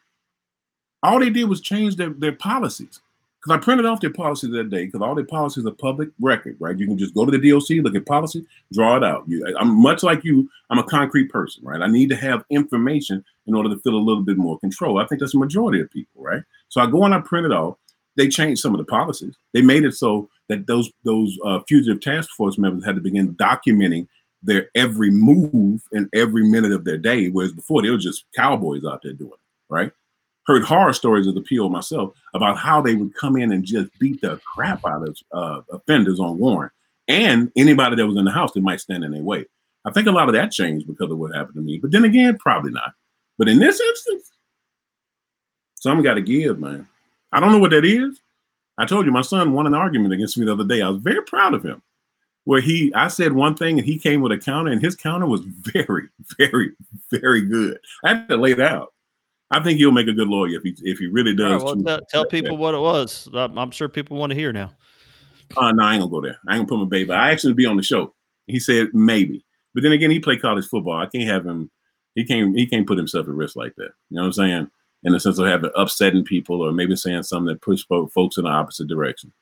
All they did was change their, their policies. Because I printed off their policies that day, because all their policies are public record, right? You can just go to the DOC, look at policy, draw it out. You, I'm much like you, I'm a concrete person, right? I need to have information in order to feel a little bit more control. I think that's the majority of people, right? So I go and I print it off. They changed some of the policies. They made it so that those those uh, fugitive task force members had to begin documenting their every move and every minute of their day, whereas before they were just cowboys out there doing it, right? Heard horror stories of the PO myself about how they would come in and just beat the crap out of uh, offenders on warrant and anybody that was in the house that might stand in their way. I think a lot of that changed because of what happened to me, but then again, probably not. But in this instance, something got to give, man. I don't know what that is. I told you my son won an argument against me the other day. I was very proud of him. Where he, I said one thing and he came with a counter, and his counter was <laughs> very, very, very good. I had to lay it out. I think he'll make a good lawyer if he if he really does. Right, well, tell, tell people what it was. I'm sure people want to hear now. Uh, no, I ain't gonna go there. I ain't gonna put my baby. I actually be on the show. He said maybe, but then again, he played college football. I can't have him. He can't. He can't put himself at risk like that. You know what I'm saying? In the sense of having upsetting people or maybe saying something that push folks in the opposite direction.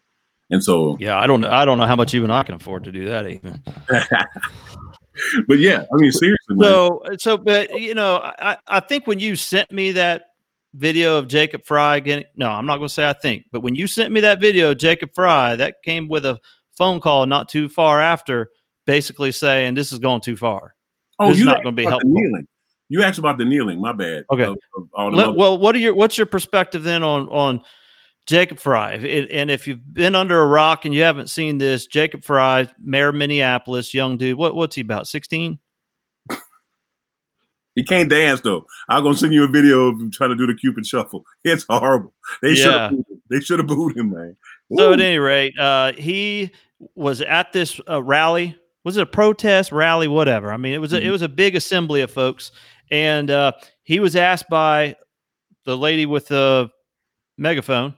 And so, yeah, I don't, I don't know how much even I can afford to do that even. <laughs> but yeah, I mean, seriously. So, man. so, but you know, I, I think when you sent me that video of Jacob Frey getting, no, I'm not going to say I think, but when you sent me that video of Jacob Frey, that came with a phone call not too far after, basically saying this is going too far. Oh, you're not going to be helpful. Kneeling. You asked about the kneeling. My bad. Okay. Of, of Let, well, what are your what's your perspective then on on Jacob Frey? and if you've been under a rock and you haven't seen this, Jacob Frey, mayor of Minneapolis, young dude. What what's he about? Sixteen. <laughs> He can't dance though. I'm gonna send you a video of him trying to do the Cupid shuffle. <laughs> It's horrible. They yeah. should they should have booed him, man. So at any rate, uh, he was at this uh, rally. Was it a protest rally? Whatever. I mean, it was a, mm-hmm. it was a big assembly of folks, and uh, he was asked by the lady with the megaphone,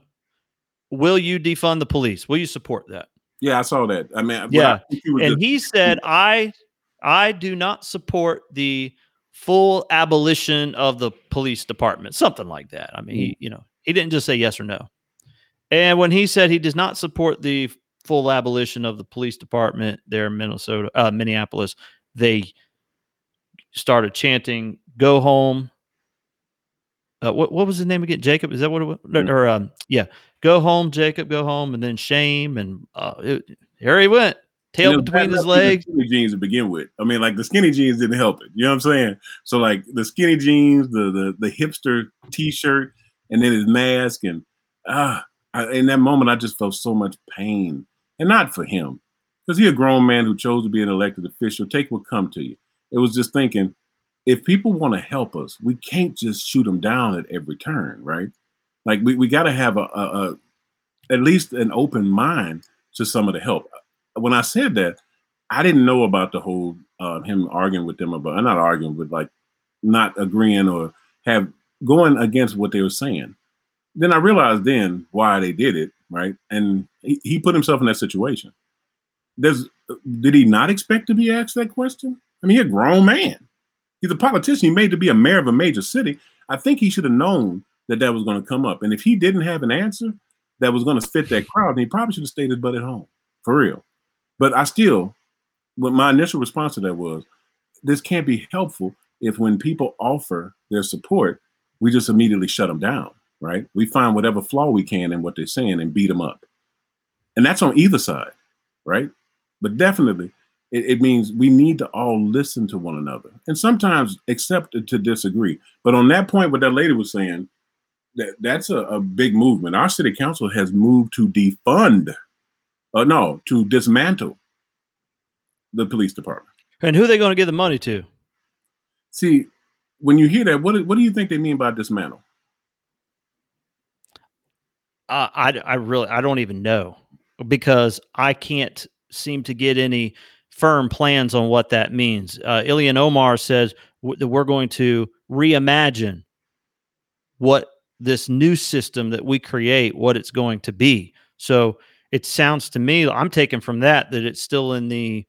"Will you defund the police? Will you support that?" Yeah, I saw that. I mean, yeah, I and just- he said, "I, I do not support the full abolition of the police department." Something like that. I mean, mm. he, you know, he didn't just say yes or no. And when he said he does not support the full abolition of the police department there in Minnesota, uh, Minneapolis, they started chanting "Go home." Uh, what what was his name again? Jacob? Is that what it was? Mm-hmm. Or um, yeah, "Go home, Jacob. Go home," and then shame, and uh, it, here he went, tail you know, between his legs. Skinny jeans to begin with. I mean, like the skinny jeans didn't help it. You know what I'm saying? So like the skinny jeans, the the the hipster T-shirt, and then his mask, and ah, uh, in that moment, I just felt so much pain, and not for him, because he a grown man who chose to be an elected official. Take what come to you. It was just thinking, if people want to help us, we can't just shoot them down at every turn, right? Like we, we got to have a, a, a, at least an open mind to some of the help. When I said that, I didn't know about the whole uh, him arguing with them about not arguing, but like not agreeing or have going against what they were saying. Then I realized then why they did it, right? And he, he put himself in that situation. There's did he not expect to be asked that question? I mean, he's a grown man. He's a politician. He made to be a mayor of a major city. I think he should have known that that was going to come up. And if he didn't have an answer that was going to fit that crowd, then he probably should have stayed his butt at home, for real. But I still, what my initial response to that was, this can't be helpful if when people offer their support, we just immediately shut them down, right? We find whatever flaw we can in what they're saying and beat them up. And that's on either side, right? But definitely, it, it, means we need to all listen to one another and sometimes accept to disagree. But on that point, what that lady was saying, that that's a, a big movement. Our city council has moved to defund, uh, no, to dismantle the police department. And who are they going to give the money to? See, when you hear that, what what do you think they mean by dismantle? Uh, I I really I don't even know because I can't seem to get any firm plans on what that means. Uh, Ilhan Omar says that we're going to reimagine what this new system that we create, what it's going to be. So it sounds to me, I'm taking from that that it's still in the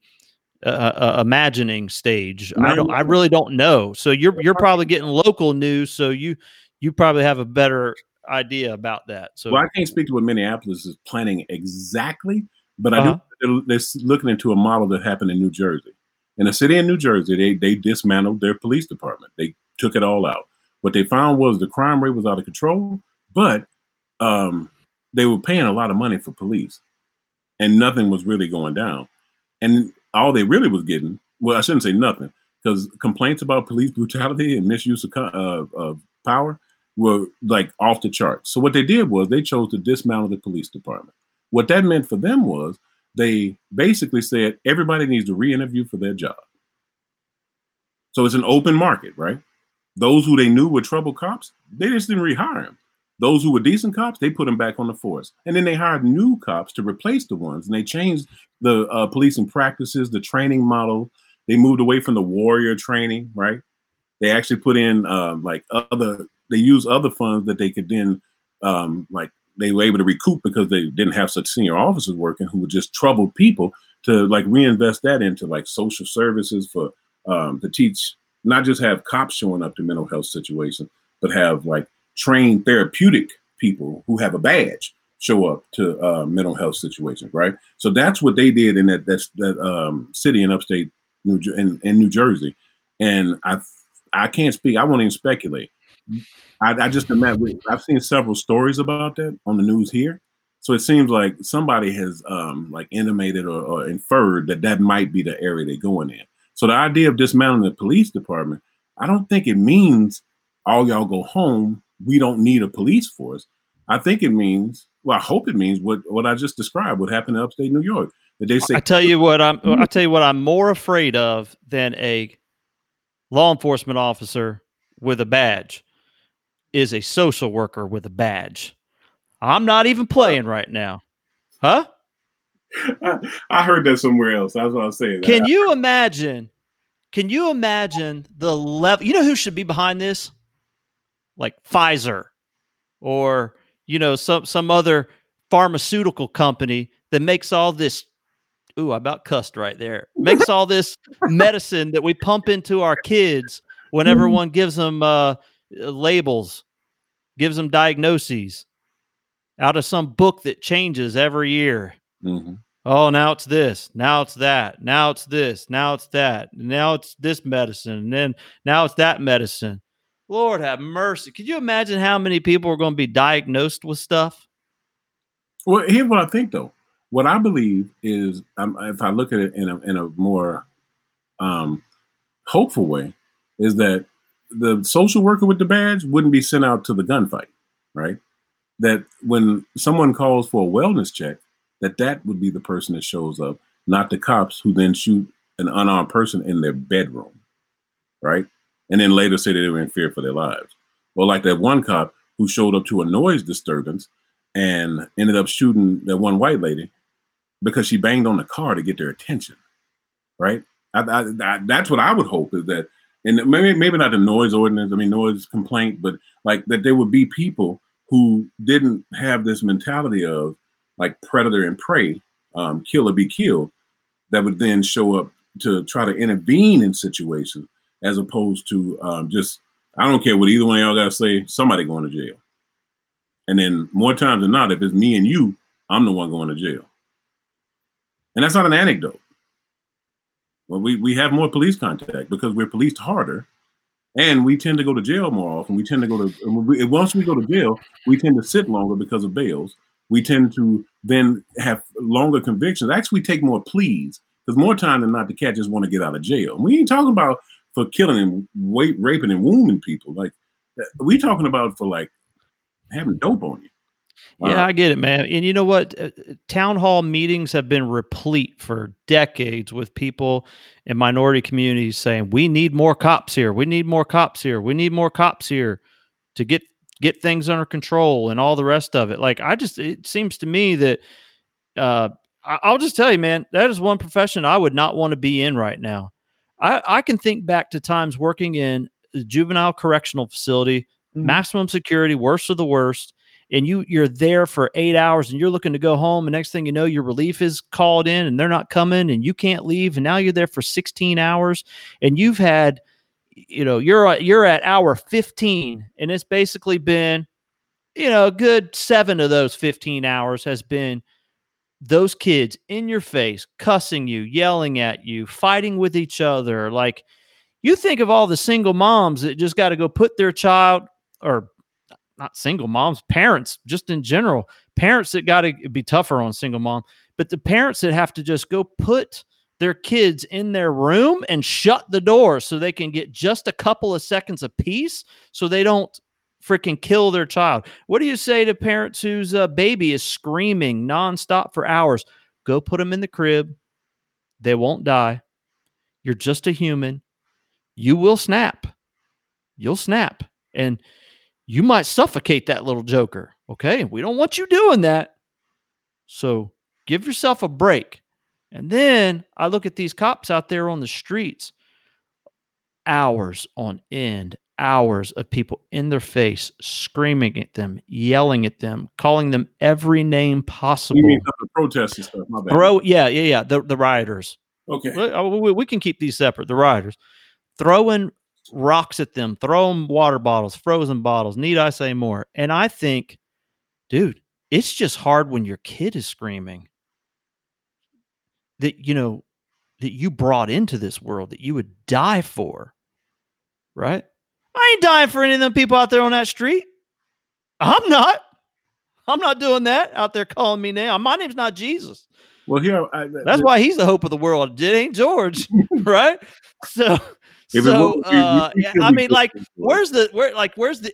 uh, uh, imagining stage. I don't, I really don't know. So you're you're probably getting local news, so you you probably have a better idea about that. So well, I can't speak to what Minneapolis is planning exactly, but I uh-huh. do. They're looking into a model that happened in New Jersey. In a city in New Jersey, they they dismantled their police department. They took it all out. What they found was the crime rate was out of control, but um, they were paying a lot of money for police, and nothing was really going down. And all they really was getting, well, I shouldn't say nothing, because complaints about police brutality and misuse of, uh, of power were like off the charts. So what they did was they chose to dismantle the police department. What that meant for them was they basically said everybody needs to re-interview for their job. So it's an open market, right? Those who they knew were trouble cops, they just didn't rehire them. Those who were decent cops, they put them back on the force. And then they hired new cops to replace the ones. And they changed the uh, policing practices, the training model. They moved away from the warrior training, right? They actually put in uh, like other, they use other funds that they could then, um, like, they were able to recoup because they didn't have such senior officers working who were just troubled people to like reinvest that into like social services for um, to teach, not just have cops showing up to mental health situations, but have like trained therapeutic people who have a badge show up to uh, mental health situations, right? So that's what they did in that that's that um, city in upstate New in, in New Jersey, and I I can't speak. I won't even speculate. I, I just imagine. I've seen several stories about that on the news here, so it seems like somebody has um, like intimated or, or inferred that that might be the area they're going in. So the idea of dismantling the police department, I don't think it means all y'all go home we don't need a police force. I think it means, well, I hope it means what what I just described, what happened in upstate New York. That they say I tell you what I'm I tell you what I'm more afraid of than a law enforcement officer with a badge is a social worker with a badge. I'm not even playing right now. Huh? I, heard that somewhere else. That's what I'm saying. Can you imagine? Can you imagine the level? You know who should be behind this? like Pfizer or you know some some other pharmaceutical company that makes all this ooh I about cussed right there makes all this <laughs> medicine that we pump into our kids when mm-hmm. everyone gives them uh, labels gives them diagnoses out of some book that changes every year mm-hmm. oh now it's this now it's that now it's this now it's that now it's this medicine and then now it's that medicine Lord have mercy. Could you imagine how many people are going to be diagnosed with stuff? Well, here's what I think though. What I believe is, um, if I look at it in a, in a more um, hopeful way, is that the social worker with the badge wouldn't be sent out to the gunfight, right? That when someone calls for a wellness check, that that would be the person that shows up, not the cops who then shoot an unarmed person in their bedroom, right? and then later say that they were in fear for their lives. Well, like that one cop who showed up to a noise disturbance and ended up shooting that one white lady because she banged on the car to get their attention. Right? I, I, I, that's what I would hope is that, and maybe maybe not the noise ordinance. I mean, noise complaint, but like that there would be people who didn't have this mentality of like predator and prey, um, kill or be killed, that would then show up to try to intervene in situations as opposed to um, just I don't care what either one of y'all got to say. Somebody going to jail, and then more times than not, if it's me and you, I'm the one going to jail, and that's not an anecdote. Well, we we have more police contact because we're policed harder, and we tend to go to jail more often. We tend to go to we, once we go to jail, we tend to sit longer because of bails. We tend to then have longer convictions. Actually, take more pleas because more time than not, the cat just want to get out of jail. We ain't talking about for killing and wait, raping and wounding people. Like uh, we talking about for like having dope on you. Yeah, uh, I get it, man. And you know what? Uh, town hall meetings have been replete for decades with people in minority communities saying, "We need more cops here. We need more cops here. We need more cops here to get get things under control and all the rest of it." Like I just it seems to me that uh I'll just tell you, man, that is one profession I would not want to be in right now. I, I can think back to times working in juvenile correctional facility, mm-hmm. maximum security, worst of the worst, and you you're there for eight hours and you're looking to go home, and next thing you know, your relief is called in and they're not coming, and you can't leave, and now you're there for 16 hours, and you've had, you know, you're you're at hour 15, and it's basically been, you know, a good seven of those 15 hours has been those kids in your face, cussing you, yelling at you, fighting with each other. Like you think of all the single moms that just got to go put their child, or not single moms, parents, just in general, parents that got to be tougher on single mom, but the parents that have to just go put their kids in their room and shut the door so they can get just a couple of seconds of peace so they don't freaking kill their child. What do you say to parents whose uh, baby is screaming nonstop for hours? Go put them in the crib. They won't die. You're just a human. You will snap. You'll snap. And you might suffocate that little joker. Okay. We don't want you doing that. So give yourself a break. And then I look at these cops out there on the streets, hours on end, hours of people in their face screaming at them, yelling at them, calling them every name possible. You mean the protests and stuff. My bad. Bro, yeah, yeah, yeah. The the rioters. Okay. Uh, we, we, can keep these separate. The rioters throwing rocks at them, throw them water bottles, frozen bottles. Need I say more? And I think, dude, it's just hard when your kid is screaming that you know that you brought into this world that you would die for, right? I ain't dying for any of them people out there on that street. I'm not. I'm not doing that out there calling me now. My name's not Jesus. Well, here I, that's why he's the hope of the world. It ain't George, <laughs> right? So, so uh, I mean, like, where's the where? Like, where's the?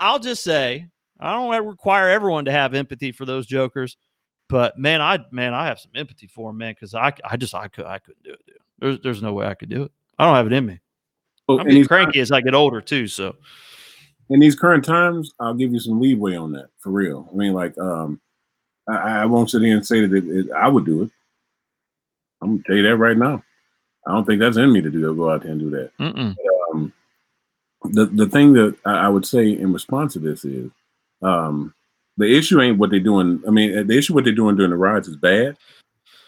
I'll just say, I don't require everyone to have empathy for those jokers, but man, I man, I have some empathy for them, man, because I I just I could I couldn't do it, dude. There's there's no way I could do it. I don't have it in me. Oh, I'm getting cranky as I get older too. So in these current times, I'll give you some leeway on that for real. I mean, like, um, I, I won't sit here and say that it, it, I would do it. I'm gonna tell you that right now. I don't think that's in me to do. Go out there and do that. But, um, the the thing that I, I, would say in response to this is, um, the issue ain't what they're doing. I mean, the issue what they're doing during the rides is bad,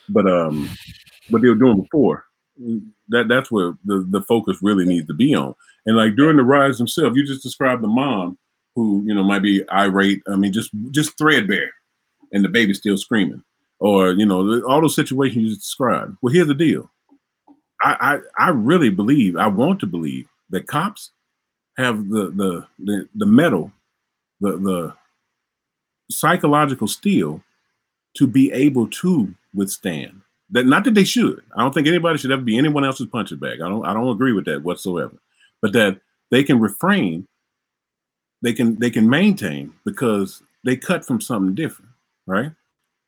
but um, what they were doing before that that's where the, the focus really needs to be on. And like during the rise themselves, you just described the mom who, you know, might be irate. I mean, just just threadbare and the baby's still screaming. Or, you know, all those situations you described. Well, here's the deal. I, I I really believe, I want to believe that cops have the the the, the mettle, the the psychological steel to be able to withstand that not that they should. I don't think anybody should ever be anyone else's punching bag. I don't I don't agree with that whatsoever. But that they can refrain, they can they can maintain because they cut from something different, right?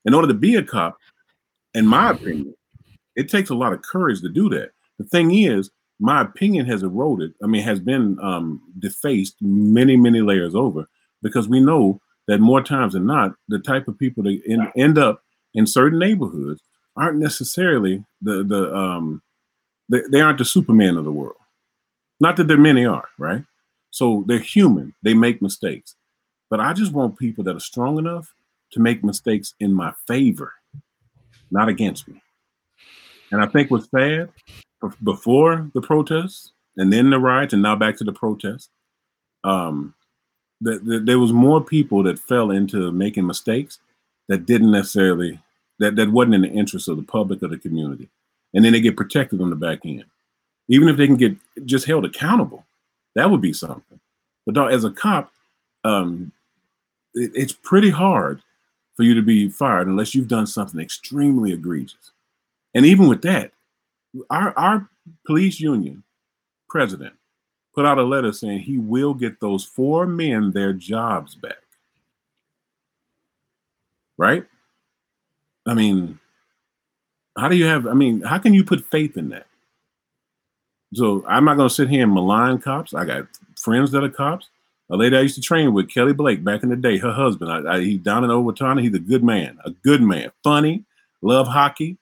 In order to be a cop, in my opinion, it takes a lot of courage to do that. The thing is, my opinion has eroded. I mean, has been um, defaced many, many layers over because we know that more times than not, the type of people that end, end up in certain neighborhoods aren't necessarily the the um they, they aren't the superman of the world. Not that there many are, right? So they're human. They make mistakes. But I just want people that are strong enough to make mistakes in my favor, not against me. And I think what's sad before the protests and then the riots and now back to the protests, um, that, there was more people that fell into making mistakes that didn't necessarily that that wasn't in the interest of the public or the community, and then they get protected on the back end. Even if they can get just held accountable, that would be something. But as a cop, um, it, it's pretty hard for you to be fired unless you've done something extremely egregious. And even with that, our our police union president put out a letter saying he will get those four men their jobs back. Right? I mean, how do you have, I mean, how can you put faith in that? So I'm not to sit here and malign cops. I got friends that are cops. A lady I used to train with, Kelly Blake, back in the day, her husband, I, I, down in Owatonna, he's a good man, a good man, funny, love hockey,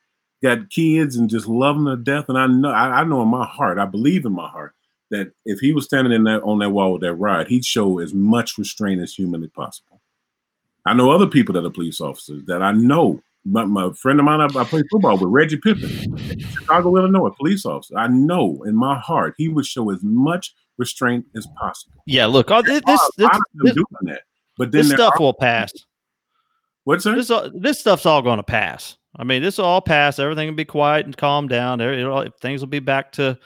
got kids, and just love them to death. And I know, I, I know in my heart, I believe in my heart that if he was standing in that on that wall with that ride, he'd show as much restraint as humanly possible. I know other people that are police officers that I know. My, my friend of mine, I, I played football with Reggie Pippin, Chicago, Illinois, police officer. I know in my heart he would show as much restraint as possible. Yeah, look, oh, this, this, this, this doing that, but then this stuff will pass. What's that? This, uh, this stuff's all going to pass. I mean, this will all pass. Everything will be quiet and calm down. Things will be back to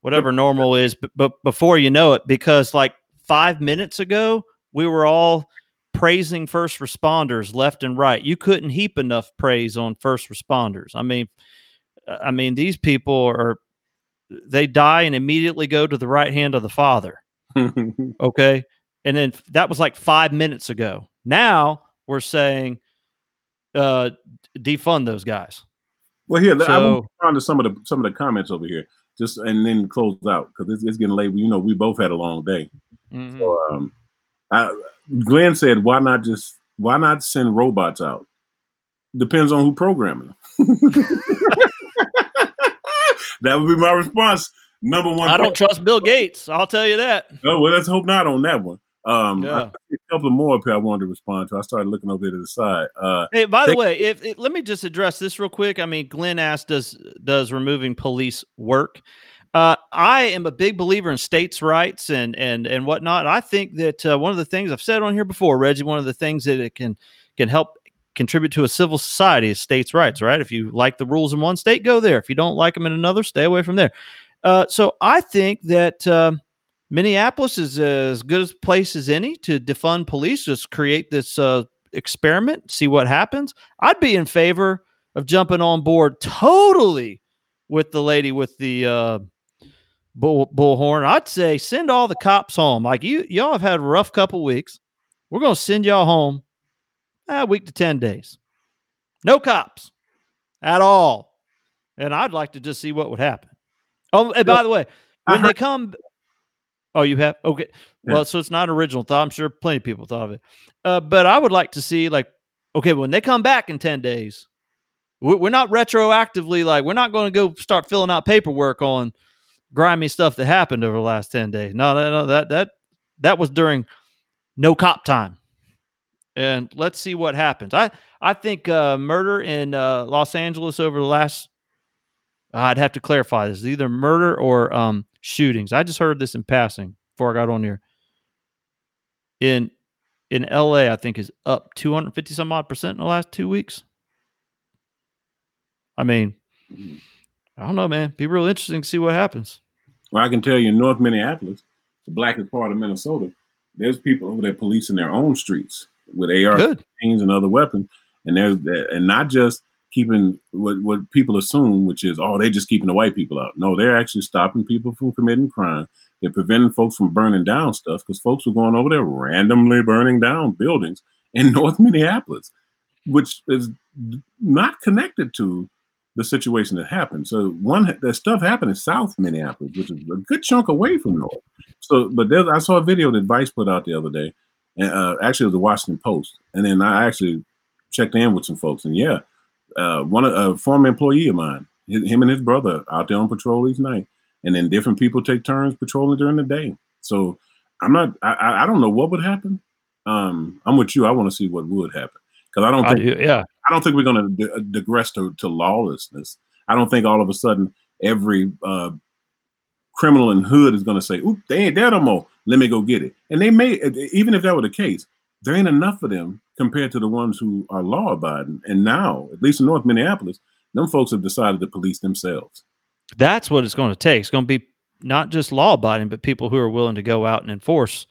whatever normal is. But, but before you know it, because like five minutes ago, we were all praising first responders left and right. You couldn't heap enough praise on first responders. I mean, I mean, these people are they die and immediately go to the right hand of the Father. <laughs> okay. And then that was like five minutes ago. Now we're saying uh defund those guys. Well, here so, I want to some of the some of the comments over here just and then close out because it's, it's, getting late. You know, we both had a long day. Mm-hmm. So, um, I, Glenn said, "Why not just why not send robots out?" Depends on who programming them. <laughs> that would be my response. Number one, I don't trust Bill Gates. I'll tell you that. Oh well, let's hope not on that one. Um, yeah. a couple more I wanted to respond to. I started looking over to the side. Uh, hey, by they, the way, if, if, let me just address this real quick. I mean, Glenn asked, "Does does removing police work?" Uh, I am a big believer in states' rights and and and whatnot. I think that uh, one of the things I've said on here before, Reggie, one of the things that it can can help contribute to a civil society is states' rights. Right? If you like the rules in one state, go there. If you don't like them in another, stay away from there. Uh, so I think that um, Minneapolis is as good a place as any to defund police. Just create this uh, experiment, see what happens. I'd be in favor of jumping on board totally with the lady with the uh, bull, bullhorn. I'd say send all the cops home. Like you, y'all have had a rough couple weeks. We're going to send y'all home a week to 10 days. No cops at all. And I'd like to just see what would happen. Oh, and by the way, when they come Oh, you have okay. Yeah. Well, so it's not original thought. I'm sure plenty of people thought of it. Uh, but I would like to see like, okay, when they come back in ten days, we're not retroactively like we're not going to go start filling out paperwork on grimy stuff that happened over the last ten days. No, no, no that that that was during no cop time, and let's see what happens. I I think uh, murder in uh, Los Angeles over the last. I'd have to clarify this: either murder or um, shootings. I just heard this in passing before I got on here. In in LA, I think is up 250 some odd percent in the last two weeks. I mean, I don't know, man. Be real interesting to see what happens. Well, I can tell you in North Minneapolis, the blackest part of Minnesota, there's people over there policing their own streets with AR-15s and other weapons, and there's and not just keeping what, what people assume, which is, oh, they're just keeping the white people out. No, they're actually stopping people from committing crime. They're preventing folks from burning down stuff because folks were going over there randomly burning down buildings in <laughs> North Minneapolis, which is not connected to the situation that happened. So one, that stuff happened in South Minneapolis, which is a good chunk away from North. So, but I saw a video that Vice put out the other day and uh, actually it was the Washington Post, and then I actually checked in with some folks, and yeah, uh, one of a former employee of mine, him and his brother out there on patrol each night, and then different people take turns patrolling during the day. So I'm not, I, I don't know what would happen. Um, I'm with you. I want to see what would happen because I don't think, I, yeah, I don't think we're going to digress to, to lawlessness. I don't think all of a sudden every uh, criminal in hood is going to say, "Oop, they ain't there no more. Let me go get it." And they may, even if that were the case, there ain't enough of them compared to the ones who are law abiding. And now, at least in North Minneapolis, them folks have decided to police themselves. That's what it's going to take. It's going to be not just law abiding, but people who are willing to go out and enforce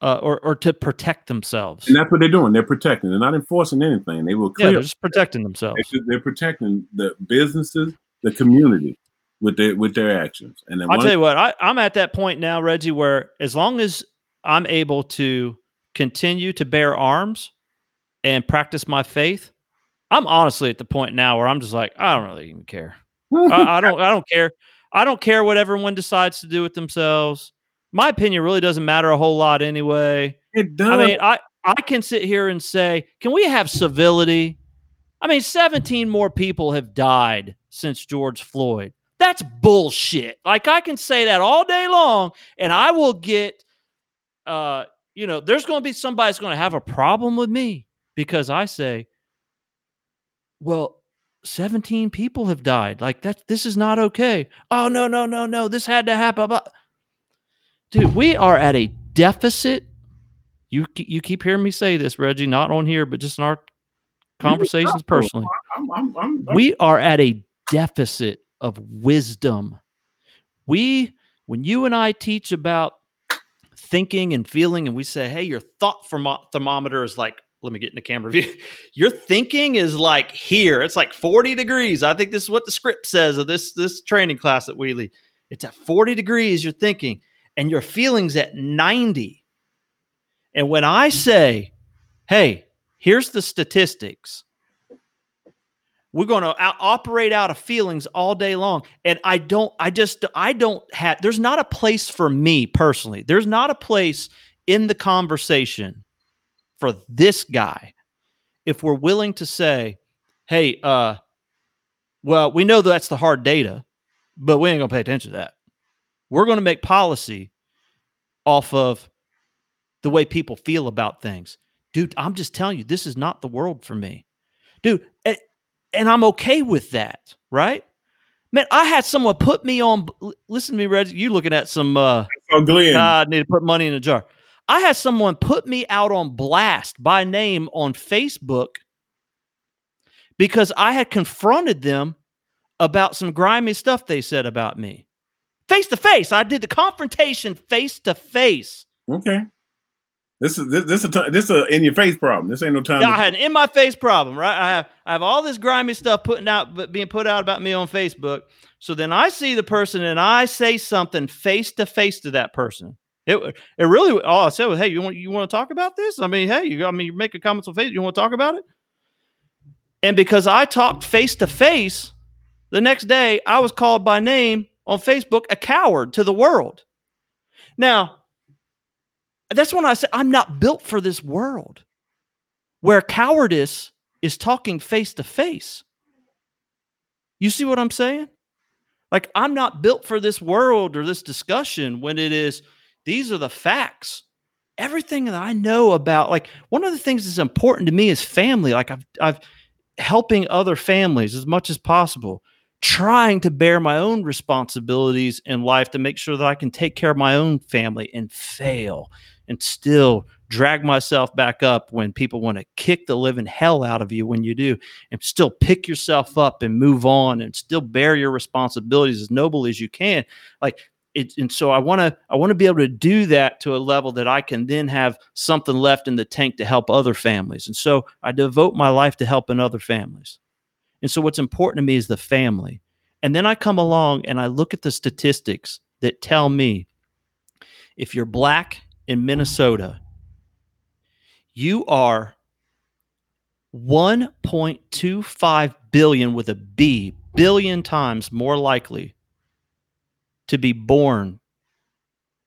uh, or, or to protect themselves. And that's what they're doing. They're protecting. They're not enforcing anything. They will clear. Yeah, they're just protecting themselves. They're protecting the businesses, the community with their with their actions. And I'll tell you what, I, I'm at that point now, Reggie, where as long as I'm able to continue to bear arms and practice my faith, I'm honestly at the point now where I'm just like, I don't really even care. I, I, don't I don't care. I don't care what everyone decides to do with themselves. My opinion really doesn't matter a whole lot anyway. It does. I mean, I, I can sit here and say, can we have civility? I mean, 17 more people have died since George Floyd. That's bullshit. Like I can say that all day long, and I will get uh, you know, there's gonna be somebody that's gonna have a problem with me because I say, well, 17 people have died. Like that, this is not okay. Oh, no, no, no, no. This had to happen. Dude, we are at a deficit. You you keep hearing me say this, Reggie, not on here, but just in our conversations personally. I'm, I'm, I'm, we are at a deficit of wisdom. We, when you and I teach about thinking and feeling, and we say, hey, your thought thermometer is like let me get in the camera view. <laughs> Your thinking is like here. It's like 40 degrees. I think this is what the script says of this this training class at Wheelie. It's at 40 degrees you're thinking and your feelings at 90. And when I say, "Hey, here's the statistics." We're going to operate out of feelings all day long. And I don't I just I don't have there's not a place for me personally. There's not a place in the conversation for this guy if we're willing to say, hey, uh, well, we know that's the hard data, but we ain't gonna pay attention to that. We're gonna make policy off of the way people feel about things. Dude, I'm just telling you, this is not the world for me. Dude, and, I'm okay with that, right? Man, I had someone put me on. Listen to me, Reggie. You looking at some? uh Oh, Glenn. I need to put money in a jar. I had someone put me out on blast by name on Facebook because I had confronted them about some grimy stuff they said about me. Face to face. I did the confrontation face to face. Okay. This is this this is a this is a in your face problem. This ain't no time. Yeah, I had an in my face problem, right? I have I have all this grimy stuff putting out, but being put out about me on Facebook. So then I see the person and I say something face to face to that person. It it really all I said was, hey, you want you want to talk about this? I mean, hey, you I mean, you make a comment on Facebook. You want to talk about it? And because I talked face to face, the next day I was called by name on Facebook a coward to the world. Now, that's when I said I'm not built for this world where cowardice is talking face to face. You see what I'm saying? Like I'm not built for this world or this discussion when it is these are the facts. Everything that I know about, like one of the things that's important to me is family. Like I've, I've helping other families as much as possible, trying to bear my own responsibilities in life to make sure that I can take care of my own family and fail and still drag myself back up when people want to kick the living hell out of you when you do and still pick yourself up and move on and still bear your responsibilities as noble as you can like it, and so I want to I want to be able to do that to a level that I can then have something left in the tank to help other families. And so I devote my life to helping other families. And so what's important to me is the family. And then I come along and I look at the statistics that tell me if you're black in Minnesota, you are 1.25 billion with a B billion times more likely to be born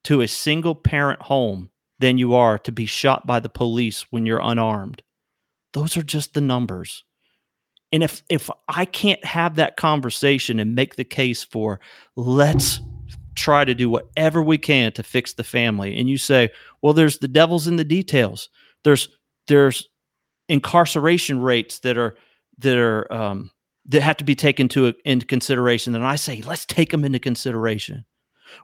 to a single parent home than you are to be shot by the police when you're unarmed. Those are just the numbers. And if if I can't have that conversation and make the case for let's try to do whatever we can to fix the family and you say, well there's the devil's in the details. There's there's incarceration rates that are that are um, that have to be taken to into consideration. And I say, let's take them into consideration.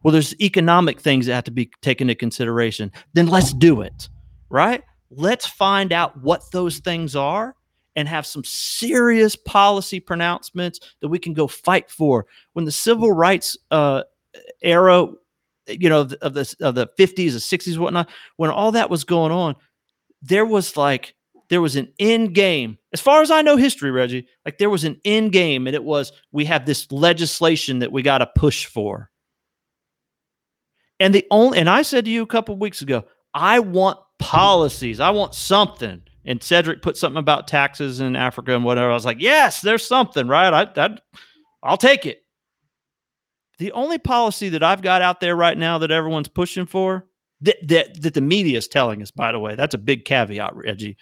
Well, there's economic things that have to be taken into consideration. Then let's do it, right? Let's find out what those things are and have some serious policy pronouncements that we can go fight for. When the civil rights uh, era, you know, of the of the 50s, the 60s, whatnot, when all that was going on, there was like there was an end game. As far as I know history, Reggie, like there was an end game, and it was we have this legislation that we got to push for. And the only and I said to you a couple weeks ago, I want policies. I want something. And Cedric put something about taxes in Africa and whatever. I was like, yes, there's something, right? I, that, I'll take it. The only policy that I've got out there right now that everyone's pushing for, that, that, that the media is telling us, by the way, that's a big caveat, Reggie,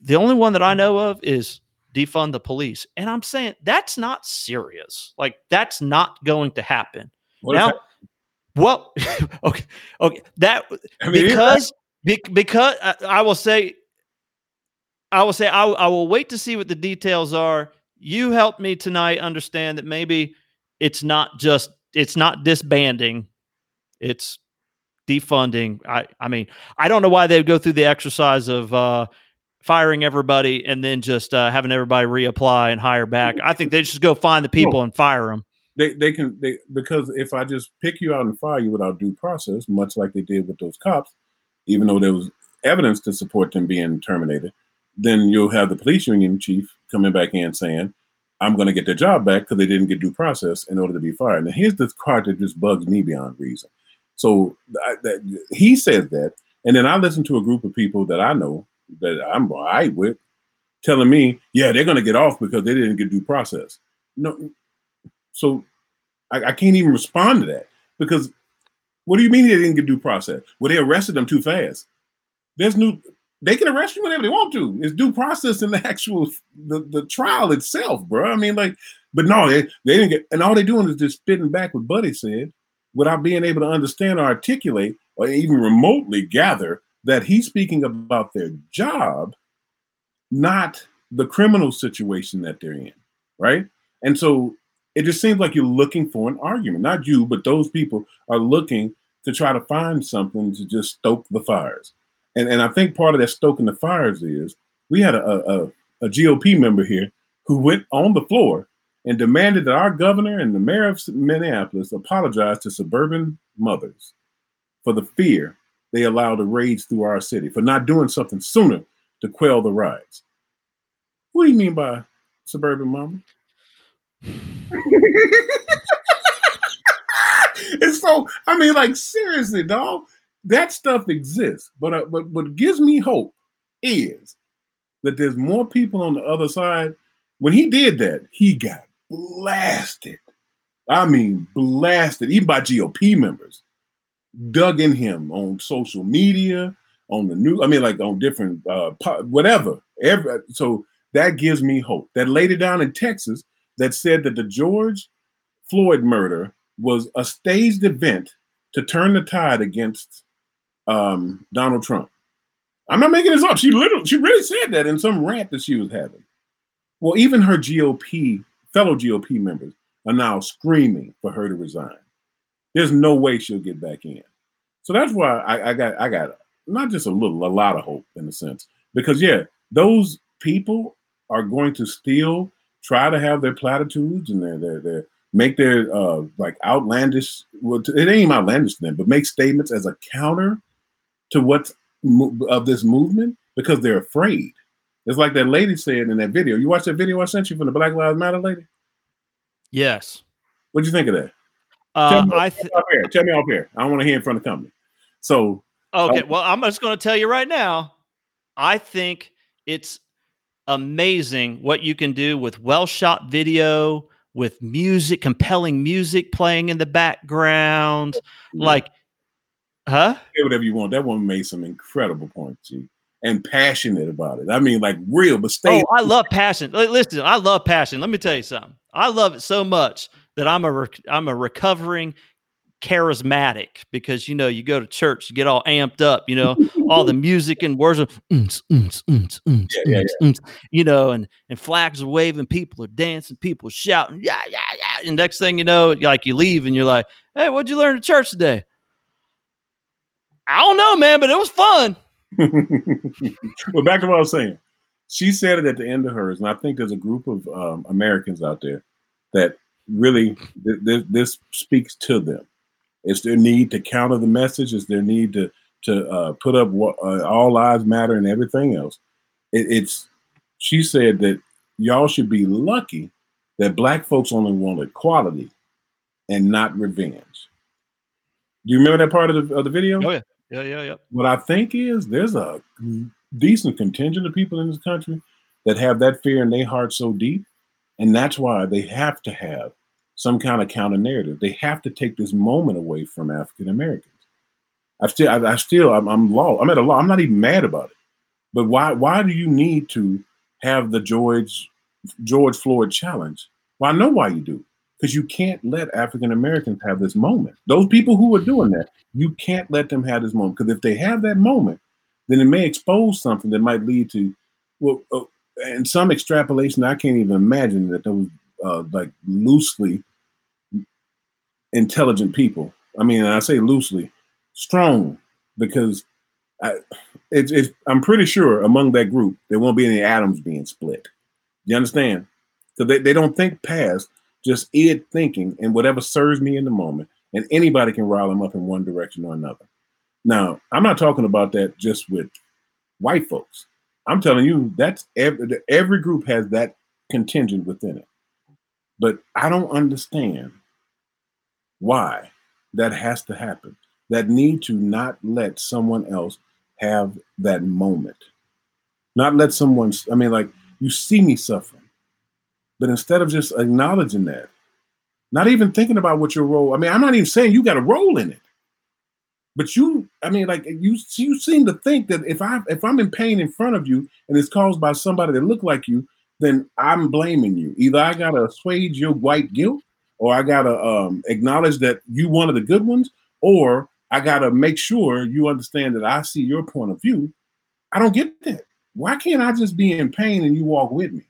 the only one that I know of is defund the police. And I'm saying that's not serious. Like that's not going to happen. What now, well, <laughs> okay, okay, that I mean, because be, because I, I, will say, I will say, I, I will wait to see what the details are. You helped me tonight understand that maybe it's not just it's not disbanding, it's defunding. I I mean, I don't know why they'd go through the exercise of uh, firing everybody and then just uh, having everybody reapply and hire back. I think they just go find the people and fire them. They they can they because if I just pick you out and fire you without due process, much like they did with those cops, even though there was evidence to support them being terminated, then you'll have the police union chief coming back in saying, "I'm going to get their job back because they didn't get due process in order to be fired." Now here's the part that just bugs me beyond reason. So I, that, he says that, and then I listen to a group of people that I know that I'm all right with telling me, yeah, they're going to get off because they didn't get due process. No, so I, I, can't even respond to that because what do you mean they didn't get due process? Well, they arrested them too fast. There's new. They can arrest you whenever they want to. It's due process in the <laughs> actual the, the trial itself, bro. I mean, like, but no, they, they didn't get, and all they're doing is just spitting back what Buddy said without being able to understand or articulate or even remotely gather that he's speaking about their job, not the criminal situation that they're in, right? And so it just seems like you're looking for an argument. Not you, but those people are looking to try to find something to just stoke the fires. And and I think part of that stoking the fires is we had a, a, a GOP member here who went on the floor and demanded that our governor and the mayor of Minneapolis apologize to suburban mothers for the fear they allowed to rage through our city for not doing something sooner to quell the riots. What do you mean by suburban mama? <laughs> <laughs> and so, I mean, like seriously, dog, that stuff exists. But uh, but what gives me hope is that there's more people on the other side. When he did that, he got blasted. I mean, blasted, even by GOP members dug in him on social media, on the new, I mean, like on different, uh, whatever. Every, so that gives me hope. That lady down in Texas that said that the George Floyd murder was a staged event to turn the tide against um, Donald Trump. I'm not making this up. She literally, she really said that in some rant that she was having. Well, even her GOP fellow GOP members are now screaming for her to resign. There's no way she'll get back in. So that's why I, I got I got not just a little, a lot of hope in a sense. Because yeah, those people are going to still try to have their platitudes and their their, their make their uh like outlandish well it ain't outlandish to them, but make statements as a counter to what's of this movement because they're afraid. It's like that lady said in that video. You watched that video I sent you from the Black Lives Matter lady? Yes. What'd you think of that? Uh, tell, me, I th- off here. tell me off here. I don't want to hear in front of the company. So okay, well, I'm just going to tell you right now. I think it's amazing what you can do with well shot video, with music, compelling music playing in the background. Mm-hmm. Like Huh? Say whatever you want. That woman made some incredible points, G, and passionate about it. I mean, like real, but stay. Oh, I love passion. Listen, I love passion. Let me tell you something. I love it so much that I'm a rec- I'm a recovering charismatic because you know you go to church, you get all amped up, you know, all the music and words of "Unts, unts, unts, unts, Yeah, yeah, unts, unts," you know, and and flags are waving, people are dancing, people are shouting, yeah, yeah, yeah. And next thing you know, like you leave and you're like, hey, what'd you learn at church today? I don't know, man, but it was fun. <laughs> well, back to what I was saying. She said it at the end of hers, and I think there's a group of um, Americans out there that really th- th- this speaks to them. It's their need to counter the message. It's their need to to uh, put up what, uh, all lives matter and everything else. It, it's she said that y'all should be lucky that black folks only want equality and not revenge. Do you remember that part of the, of the video? Oh yeah, yeah, yeah, yeah. What I think is there's a decent contingent of people in this country that have that fear in their heart so deep, and that's why they have to have some kind of counter narrative. They have to take this moment away from African Americans. I still, I, I still, I'm, I'm law. I'm at a law. I'm not even mad about it. But why, why do you need to have the George, George Floyd challenge? Well, I know why you do. Because you can't let African Americans have this moment. Those people who are doing that, you can't let them have this moment. Because if they have that moment, then it may expose something that might lead to, well, uh, and some extrapolation. I can't even imagine that those uh, like loosely intelligent people. I mean, I say loosely, strong, because I, it's, it's, I'm pretty sure among that group there won't be any atoms being split. You understand? So they, they don't think past just id thinking and whatever serves me in the moment, and anybody can rile them up in one direction or another. Now, I'm not talking about that just with white folks. I'm telling you that's every every group has that contingent within it. But I don't understand why that has to happen. That need to not let someone else have that moment. Not let someone, I mean, like, you see me suffering. But instead of just acknowledging that, not even thinking about what your role, I mean, I'm not even saying you got a role in it. But you, I mean, like you, you seem to think that if I if I'm in pain in front of you and it's caused by somebody that look like you, then I'm blaming you. Either I gotta assuage your white guilt, or I gotta um, acknowledge that you one of the good ones, or I gotta make sure you understand that I see your point of view. I don't get that. Why can't I just be in pain and you walk with me,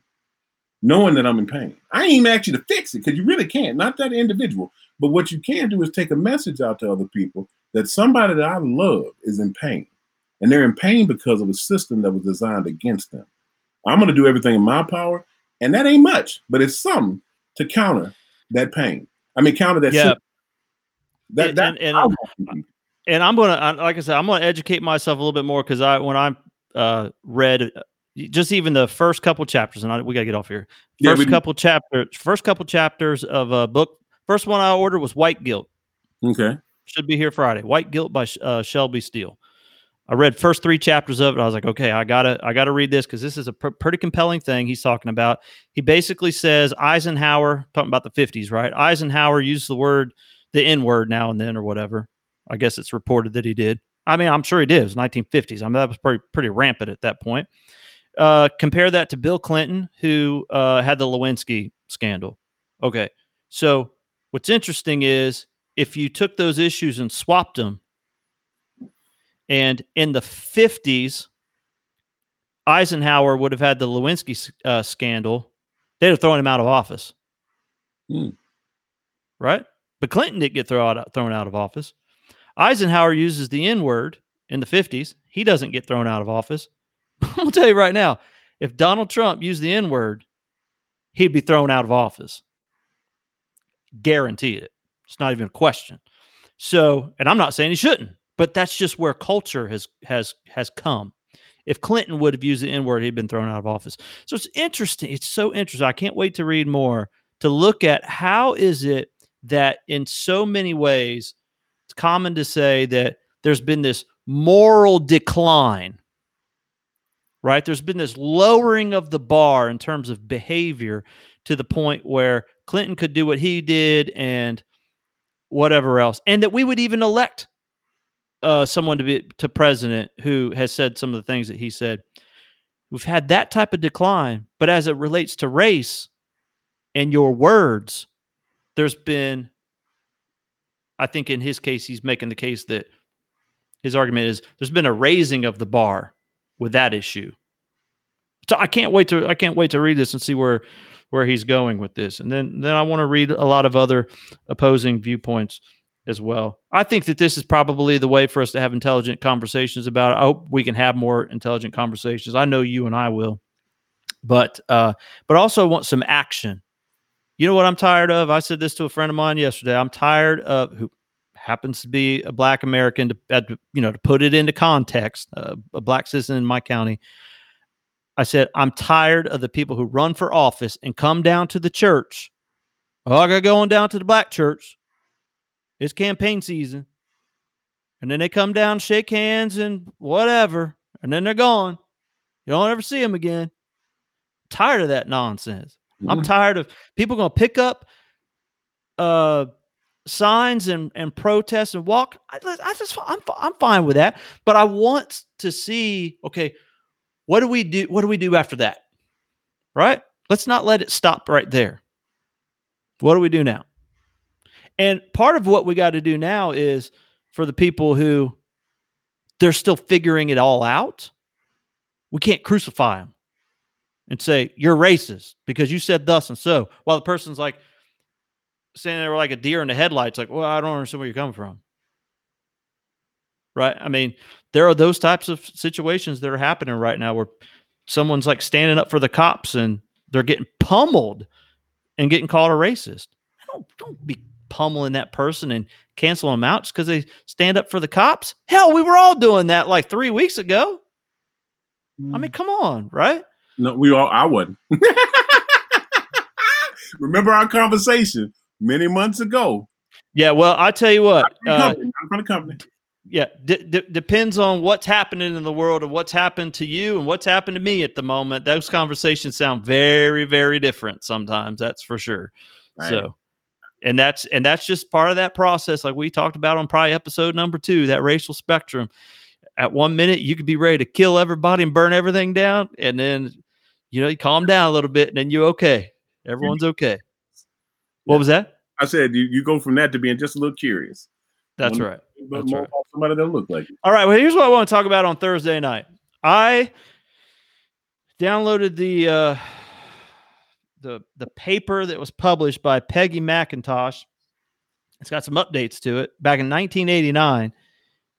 knowing that I'm in pain? I ain't even ask you to fix it because you really can't. Not that individual, but what you can do is take a message out to other people that somebody that I love is in pain, and they're in pain because of a system that was designed against them. I'm going to do everything in my power, and that ain't much, but it's something to counter that pain. I mean, counter that. Yeah. That, And- that, and- and- I want to be. and I'm gonna, like I said, I'm gonna educate myself a little bit more because I, when I uh, read just even the first couple chapters, and I, we gotta get off here. Yeah, First we- couple chapters, first couple chapters of a book. First one I ordered was White Guilt. okay. Should be here Friday. White Guilt by uh, Shelby Steele. I read first three chapters of it. I was like, okay, I gotta, I gotta read this because this is a pr- pretty compelling thing he's talking about. He basically says Eisenhower, talking about the '50s, right? Eisenhower used the word, the N word now and then or whatever. I guess it's reported that he did. I mean, I'm sure he did. It was 1950s. I mean, that was pretty pretty rampant at that point. Uh, compare that to Bill Clinton, who uh, had the Lewinsky scandal. Okay, so what's interesting is if you took those issues and swapped them, and in the 50s, Eisenhower would have had the Lewinsky uh, scandal, they'd have thrown him out of office. Hmm. Right? But Clinton didn't get thrown out, thrown out of office. Eisenhower uses the N word in the 50s. He doesn't get thrown out of office. <laughs> I'll tell you right now if Donald Trump used the N word, he'd be thrown out of office. Guarantee it. It's not even a question. So, and I'm not saying he shouldn't, but that's just where culture has has has come. If Clinton would have used the N word, he'd been thrown out of office. So it's interesting. It's so interesting. I can't wait to read more to look at how is it that in so many ways it's common to say that there's been this moral decline. Right? There's been this lowering of the bar in terms of behavior to the point where Clinton could do what he did and whatever else, and that we would even elect uh, someone to be to president who has said some of the things that he said. We've had that type of decline, but as it relates to race and your words, there's been, I think in his case, he's making the case that his argument is there's been a raising of the bar with that issue. So I can't wait to I can't wait to read this and see where where he's going with this. And then then I want to read a lot of other opposing viewpoints as well. I think that this is probably the way for us to have intelligent conversations about it. I hope we can have more intelligent conversations. I know you and I will. But uh but also want some action. You know what I'm tired of? I said this to a friend of mine yesterday. I'm tired of who happens to be a black American to, you know to put it into context, uh, a black citizen in my county. I said, I'm tired of the people who run for office and come down to the church. Oh, I got going down to the black church. It's campaign season. And then they come down, shake hands, and whatever. And then they're gone. You don't ever see them again. tired of that nonsense. Mm-hmm. I'm tired of people going to pick up uh, signs and, and protest and walk. I, I just, I'm, I'm fine with that. But I want to see, okay, what do we do? What do we do after that? Right? Let's not let it stop right there. What do we do now? And part of what we got to do now is for the people who they're still figuring it all out, we can't crucify them and say, you're racist because you said thus and so. While the person's like standing there like a deer in the headlights, like, well, I don't understand where you're coming from. Right. I mean, there are those types of situations that are happening right now where someone's like standing up for the cops and they're getting pummeled and getting called a racist. Don't don't be pummeling that person and canceling them out just because they stand up for the cops. Hell, we were all doing that like three weeks ago. Mm. I mean, mm. come on, right? No, we all. I wouldn't. <laughs> Remember our conversation many months ago. Yeah, well, I tell you what. I'm from uh, the company yeah, d- d- depends on what's happening in the world and what's happened to you and what's happened to me at the moment. Those conversations sound very, very different sometimes. That's for sure. Right. So, and that's and that's just part of that process, like we talked about on probably episode number two, that racial spectrum. At one minute, you could be ready to kill everybody and burn everything down, and then you know you calm down a little bit, and then you're okay. Everyone's okay. What was that? I said you, you go from that to being just a little curious. That's right. That's right. somebody that look like you. All right. Well, here's what I want to talk about on Thursday night. I downloaded the uh, the the paper that was published by Peggy McIntosh. It's got some updates to it. Back in 1989,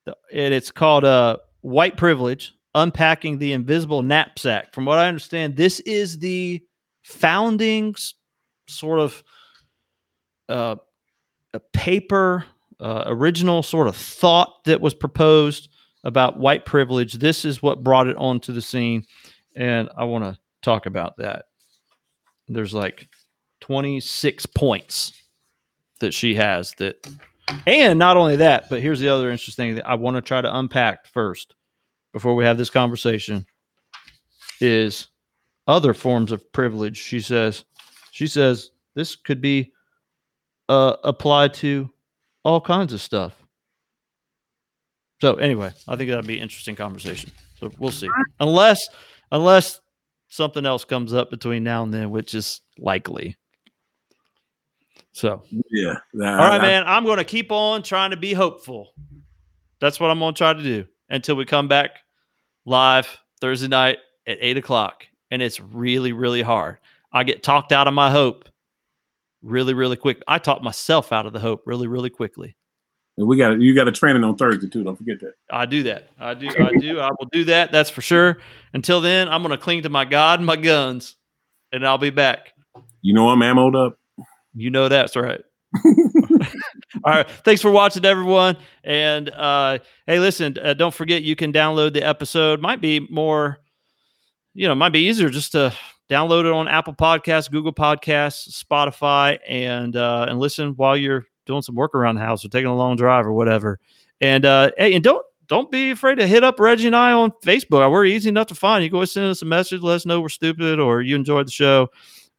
and it's called uh, "White Privilege: Unpacking the Invisible Knapsack." From what I understand, this is the foundings sort of uh, a paper uh, original sort of thought that was proposed about white privilege. This is what brought it onto the scene. And I want to talk about that. There's like 26 points that she has that, and not only that, but here's the other interesting thing that I want to try to unpack first before we have this conversation is other forms of privilege. She says, she says this could be uh, applied to all kinds of stuff. So anyway, I think that'd be an interesting conversation. So we'll see. Unless unless something else comes up between now and then, which is likely. So yeah. All right, I, man. I'm going to keep on trying to be hopeful. That's what I'm going to try to do until we come back live Thursday night at eight o'clock, and it's really, really hard. I get talked out of my hope really, really quick. I taught myself out of the hope really, really quickly. And we got you got a training on Thursday too. Don't forget that. I do that. I do. I do. I will do that. That's for sure. Until then, I'm going to cling to my God and my guns, and I'll be back. You know I'm ammoed up. You know that's right. <laughs> All right. Thanks for watching, everyone. And uh, hey, listen, uh, don't forget you can download the episode. Might be more, you know, might be easier just to download it on Apple Podcasts, Google Podcasts, Spotify, and uh, and listen while you're doing some work around the house or taking a long drive or whatever. And uh, hey, and don't don't be afraid to hit up Reggie and I on Facebook. We're easy enough to find. You always send us a message, let us know we're stupid or you enjoyed the show.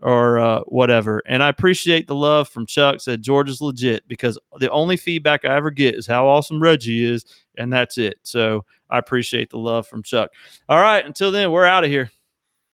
or uh, whatever. And I appreciate the love from Chuck. Said George is legit because the only feedback I ever get is how awesome Reggie is, and that's it. So I appreciate the love from Chuck. All right, until then, we're out of here.